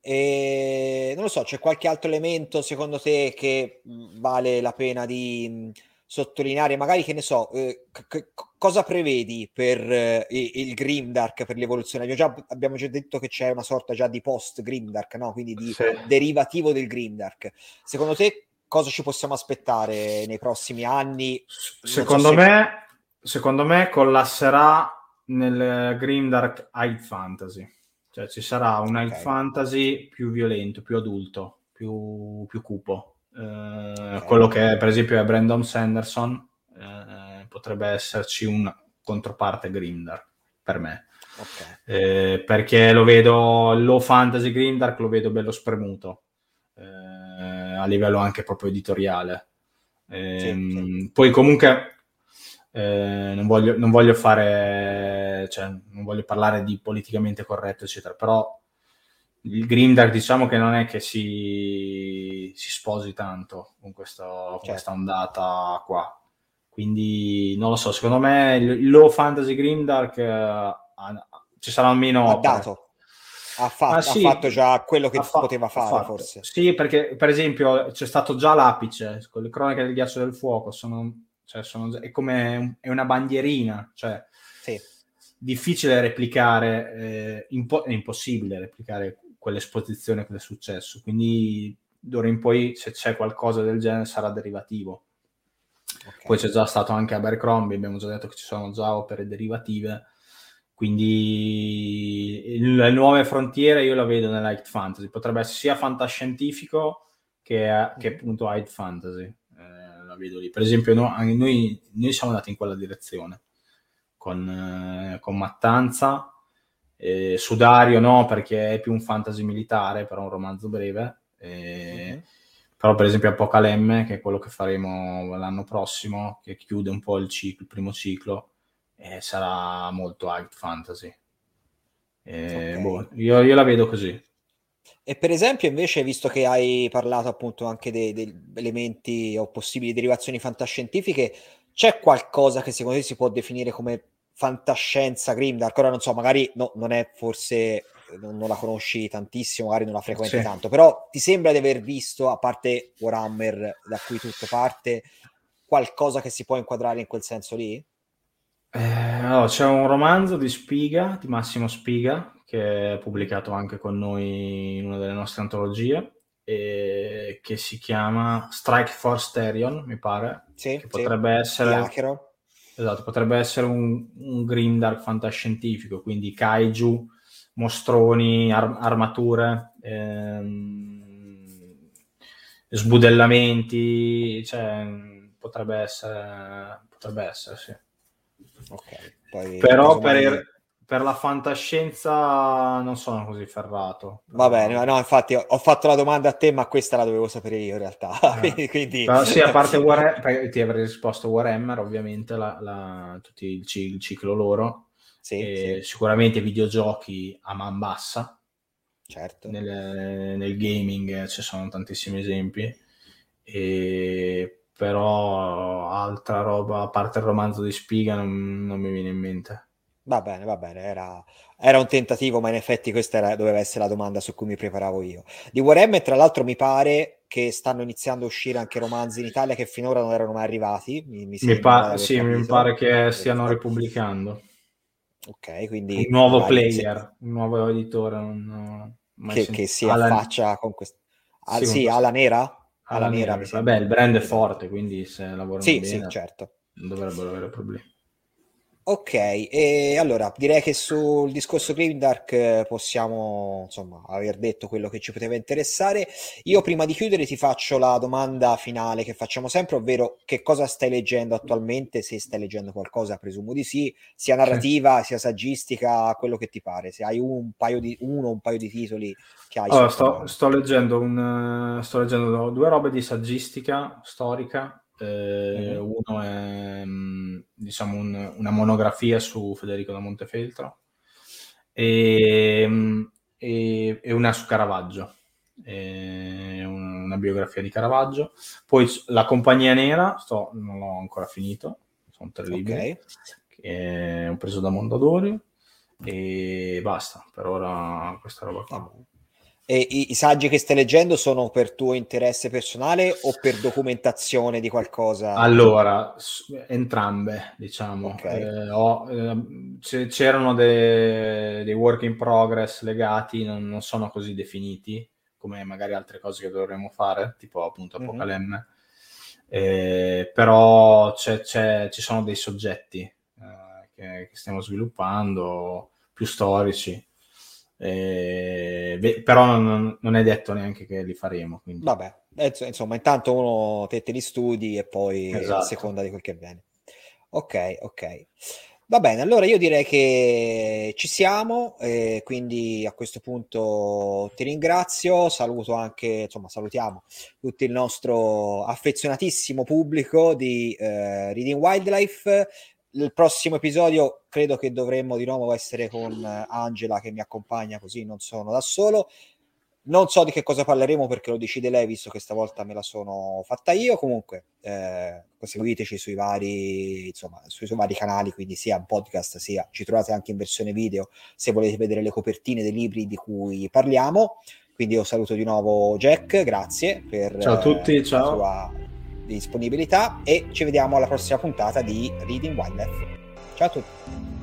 Speaker 1: E, non lo so, c'è qualche altro elemento secondo te che mhmm, vale la pena di sottolineare? Magari che ne so, eh, c- cosa prevedi per eh, il Grimdark, per l'evoluzione? Abbiamo già, abbiamo già, detto che c'è una sorta già di post-Grimdark, no? quindi di sì. derivativo del Grimdark. Secondo te cosa ci possiamo aspettare nei prossimi anni?
Speaker 3: Secondo, so se... me, secondo me collasserà nel Grimdark High Fantasy cioè ci sarà un okay. high fantasy più violento, più adulto, più, più cupo. Eh. Quello che per esempio è Brandon Sanderson, eh, potrebbe esserci un controparte Grimdark per me. Okay. Eh, perché lo vedo low fantasy Grimdark lo vedo bello spremuto eh, a livello anche proprio editoriale. Ehm, sì. Poi comunque eh, non, voglio, non, voglio, fare, cioè, non voglio parlare di politicamente corretto, eccetera, però il Grimdark diciamo che non è che si, si sposi tanto con, questo, certo. questa ondata qua. Quindi non lo so, secondo me il, low fantasy Grimdark eh, ci sarà almeno...
Speaker 1: Ha dato. ha, fa- sì, ha, fatto già quello che fa- poteva fare, forse.
Speaker 3: Sì, perché per esempio c'è stato già l'apice con le cronache del ghiaccio del fuoco, sono, cioè, sono, è come è una bandierina, cioè sì. difficile replicare, eh, impo- è impossibile replicare quell'esposizione che è successo, quindi d'ora in poi se c'è qualcosa del genere sarà derivativo. Okay. Poi c'è già stato anche Abercrombie, abbiamo già detto che ci sono già opere derivative quindi le nuove frontiere io la vedo nell'Hide Fantasy, potrebbe essere sia fantascientifico che, che appunto Hide Fantasy, eh, la vedo lì. Per esempio no, noi, noi, siamo andati in quella direzione con, eh, con Mattanza, eh, Sudario no perché è più un fantasy militare, però un romanzo breve. Eh, mm-hmm. Però per esempio Apocalemme, che è quello che faremo l'anno prossimo, che chiude un po' il, ciclo, il primo ciclo, eh, sarà molto high fantasy. Eh, okay. boh, io, io, la vedo così.
Speaker 1: E per esempio, invece, visto che hai parlato appunto anche degli elementi o possibili derivazioni fantascientifiche, c'è qualcosa che secondo te si può definire come fantascienza Grimdark? Ora non so, magari no, non è forse non, la conosci tantissimo, magari non la frequenti sì. tanto, però ti sembra di aver visto, a parte Warhammer da cui tutto parte, qualcosa che si può inquadrare in quel senso lì?
Speaker 3: Eh, allora, c'è un romanzo di Spiga, di Massimo Spiga, che è pubblicato anche con noi in una delle nostre antologie, e che si chiama Strike for Sterion, mi pare.
Speaker 1: Sì,
Speaker 3: che potrebbe sì. essere... Esatto, potrebbe essere un, un grimdark fantascientifico, quindi kaiju, mostroni, ar- armature, ehm, sbudellamenti, cioè, potrebbe essere, potrebbe essere, sì.
Speaker 1: Ok. Poi,
Speaker 3: Però per, mai... per, la fantascienza non sono così ferrato.
Speaker 1: Va bene, no, infatti ho fatto la domanda a te, ma questa la dovevo sapere io in realtà.
Speaker 3: Eh. Quindi... Però, sì, a parte Warhammer, ti avrei risposto Warhammer, ovviamente, la, la, tutti il, il, ciclo loro. Sì, sì. Sicuramente videogiochi a man bassa.
Speaker 1: Certo.
Speaker 3: Nel, nel gaming ci sono tantissimi esempi. E però altra roba, a parte il romanzo di Spiga, non, non mi viene in mente.
Speaker 1: Va bene, va bene, era, era, un tentativo, ma in effetti questa era, doveva essere la domanda su cui mi preparavo io. Di Warhammer, tra l'altro, mi pare che stanno iniziando a uscire anche romanzi in Italia che finora non erano mai arrivati. Mi, mi,
Speaker 3: mi, pa- sì, mi pare che stiano ripubblicando.
Speaker 1: Ok, quindi...
Speaker 3: Un nuovo player, un nuovo editore. Un,
Speaker 1: che, che, si affaccia con questo... Ah, sì, sì, Ala Nera?
Speaker 3: alla nera. nera vabbè, il brand è forte, quindi se lavorano
Speaker 1: sì,
Speaker 3: bene
Speaker 1: sì, certo.
Speaker 3: non dovrebbero avere problemi.
Speaker 1: Ok, e allora direi che sul discorso Grimdark eh, possiamo insomma aver detto quello che ci poteva interessare. Io prima di chiudere ti faccio la domanda finale che facciamo sempre, ovvero che cosa stai leggendo attualmente, se stai leggendo qualcosa, presumo di sì, sia narrativa, sia saggistica, quello che ti pare, se hai un paio di, uno o un paio di titoli che hai.
Speaker 3: Allora, sto, sto, leggendo un, sto leggendo due robe di saggistica storica eh. Uno è mm, diciamo un, una monografia su Federico da Montefeltro e, mm, e, e una su Caravaggio, una biografia di Caravaggio. Poi La Compagnia Nera, sto, non l'ho ancora finito, sono tre libri okay. che ho preso da Mondadori e basta, per ora questa roba qua.
Speaker 1: E i, i, saggi che stai leggendo sono per tuo interesse personale o per documentazione di qualcosa?
Speaker 3: Allora, entrambe, diciamo. Okay. Eh, ho, eh, c'erano dei, dei, work in progress legati, non, non, sono così definiti come magari altre cose che dovremmo fare, tipo appunto mhm. Apocalemme. Mm-hmm. Eh, però c'è, c'è, ci sono dei soggetti eh, che, che stiamo sviluppando, più storici eh, però non, non, è detto neanche che li faremo. Quindi.
Speaker 1: Vabbè, insomma, intanto uno te, te li studi e poi esatto. a seconda di quel che avviene. Ok, ok. Va bene, allora io direi che ci siamo, eh, quindi a questo punto ti ringrazio, saluto anche, insomma salutiamo tutto il nostro affezionatissimo pubblico di eh, Reading Wildlife, il prossimo episodio credo che dovremmo di nuovo essere con Angela che mi accompagna così non sono da solo. non so di che cosa parleremo perché lo decide lei, visto che stavolta me la sono fatta io. Comunque, eh, seguiteci sui vari, insomma, sui, sui vari canali, quindi sia in podcast, sia ci trovate anche in versione video se volete vedere le copertine dei libri di cui parliamo. Quindi io saluto di nuovo Jack, grazie per
Speaker 3: ciao a tutti,
Speaker 1: eh,
Speaker 3: ciao.
Speaker 1: Sua disponibilità e ci vediamo alla prossima puntata di Reading Wildlife. Ciao a tutti.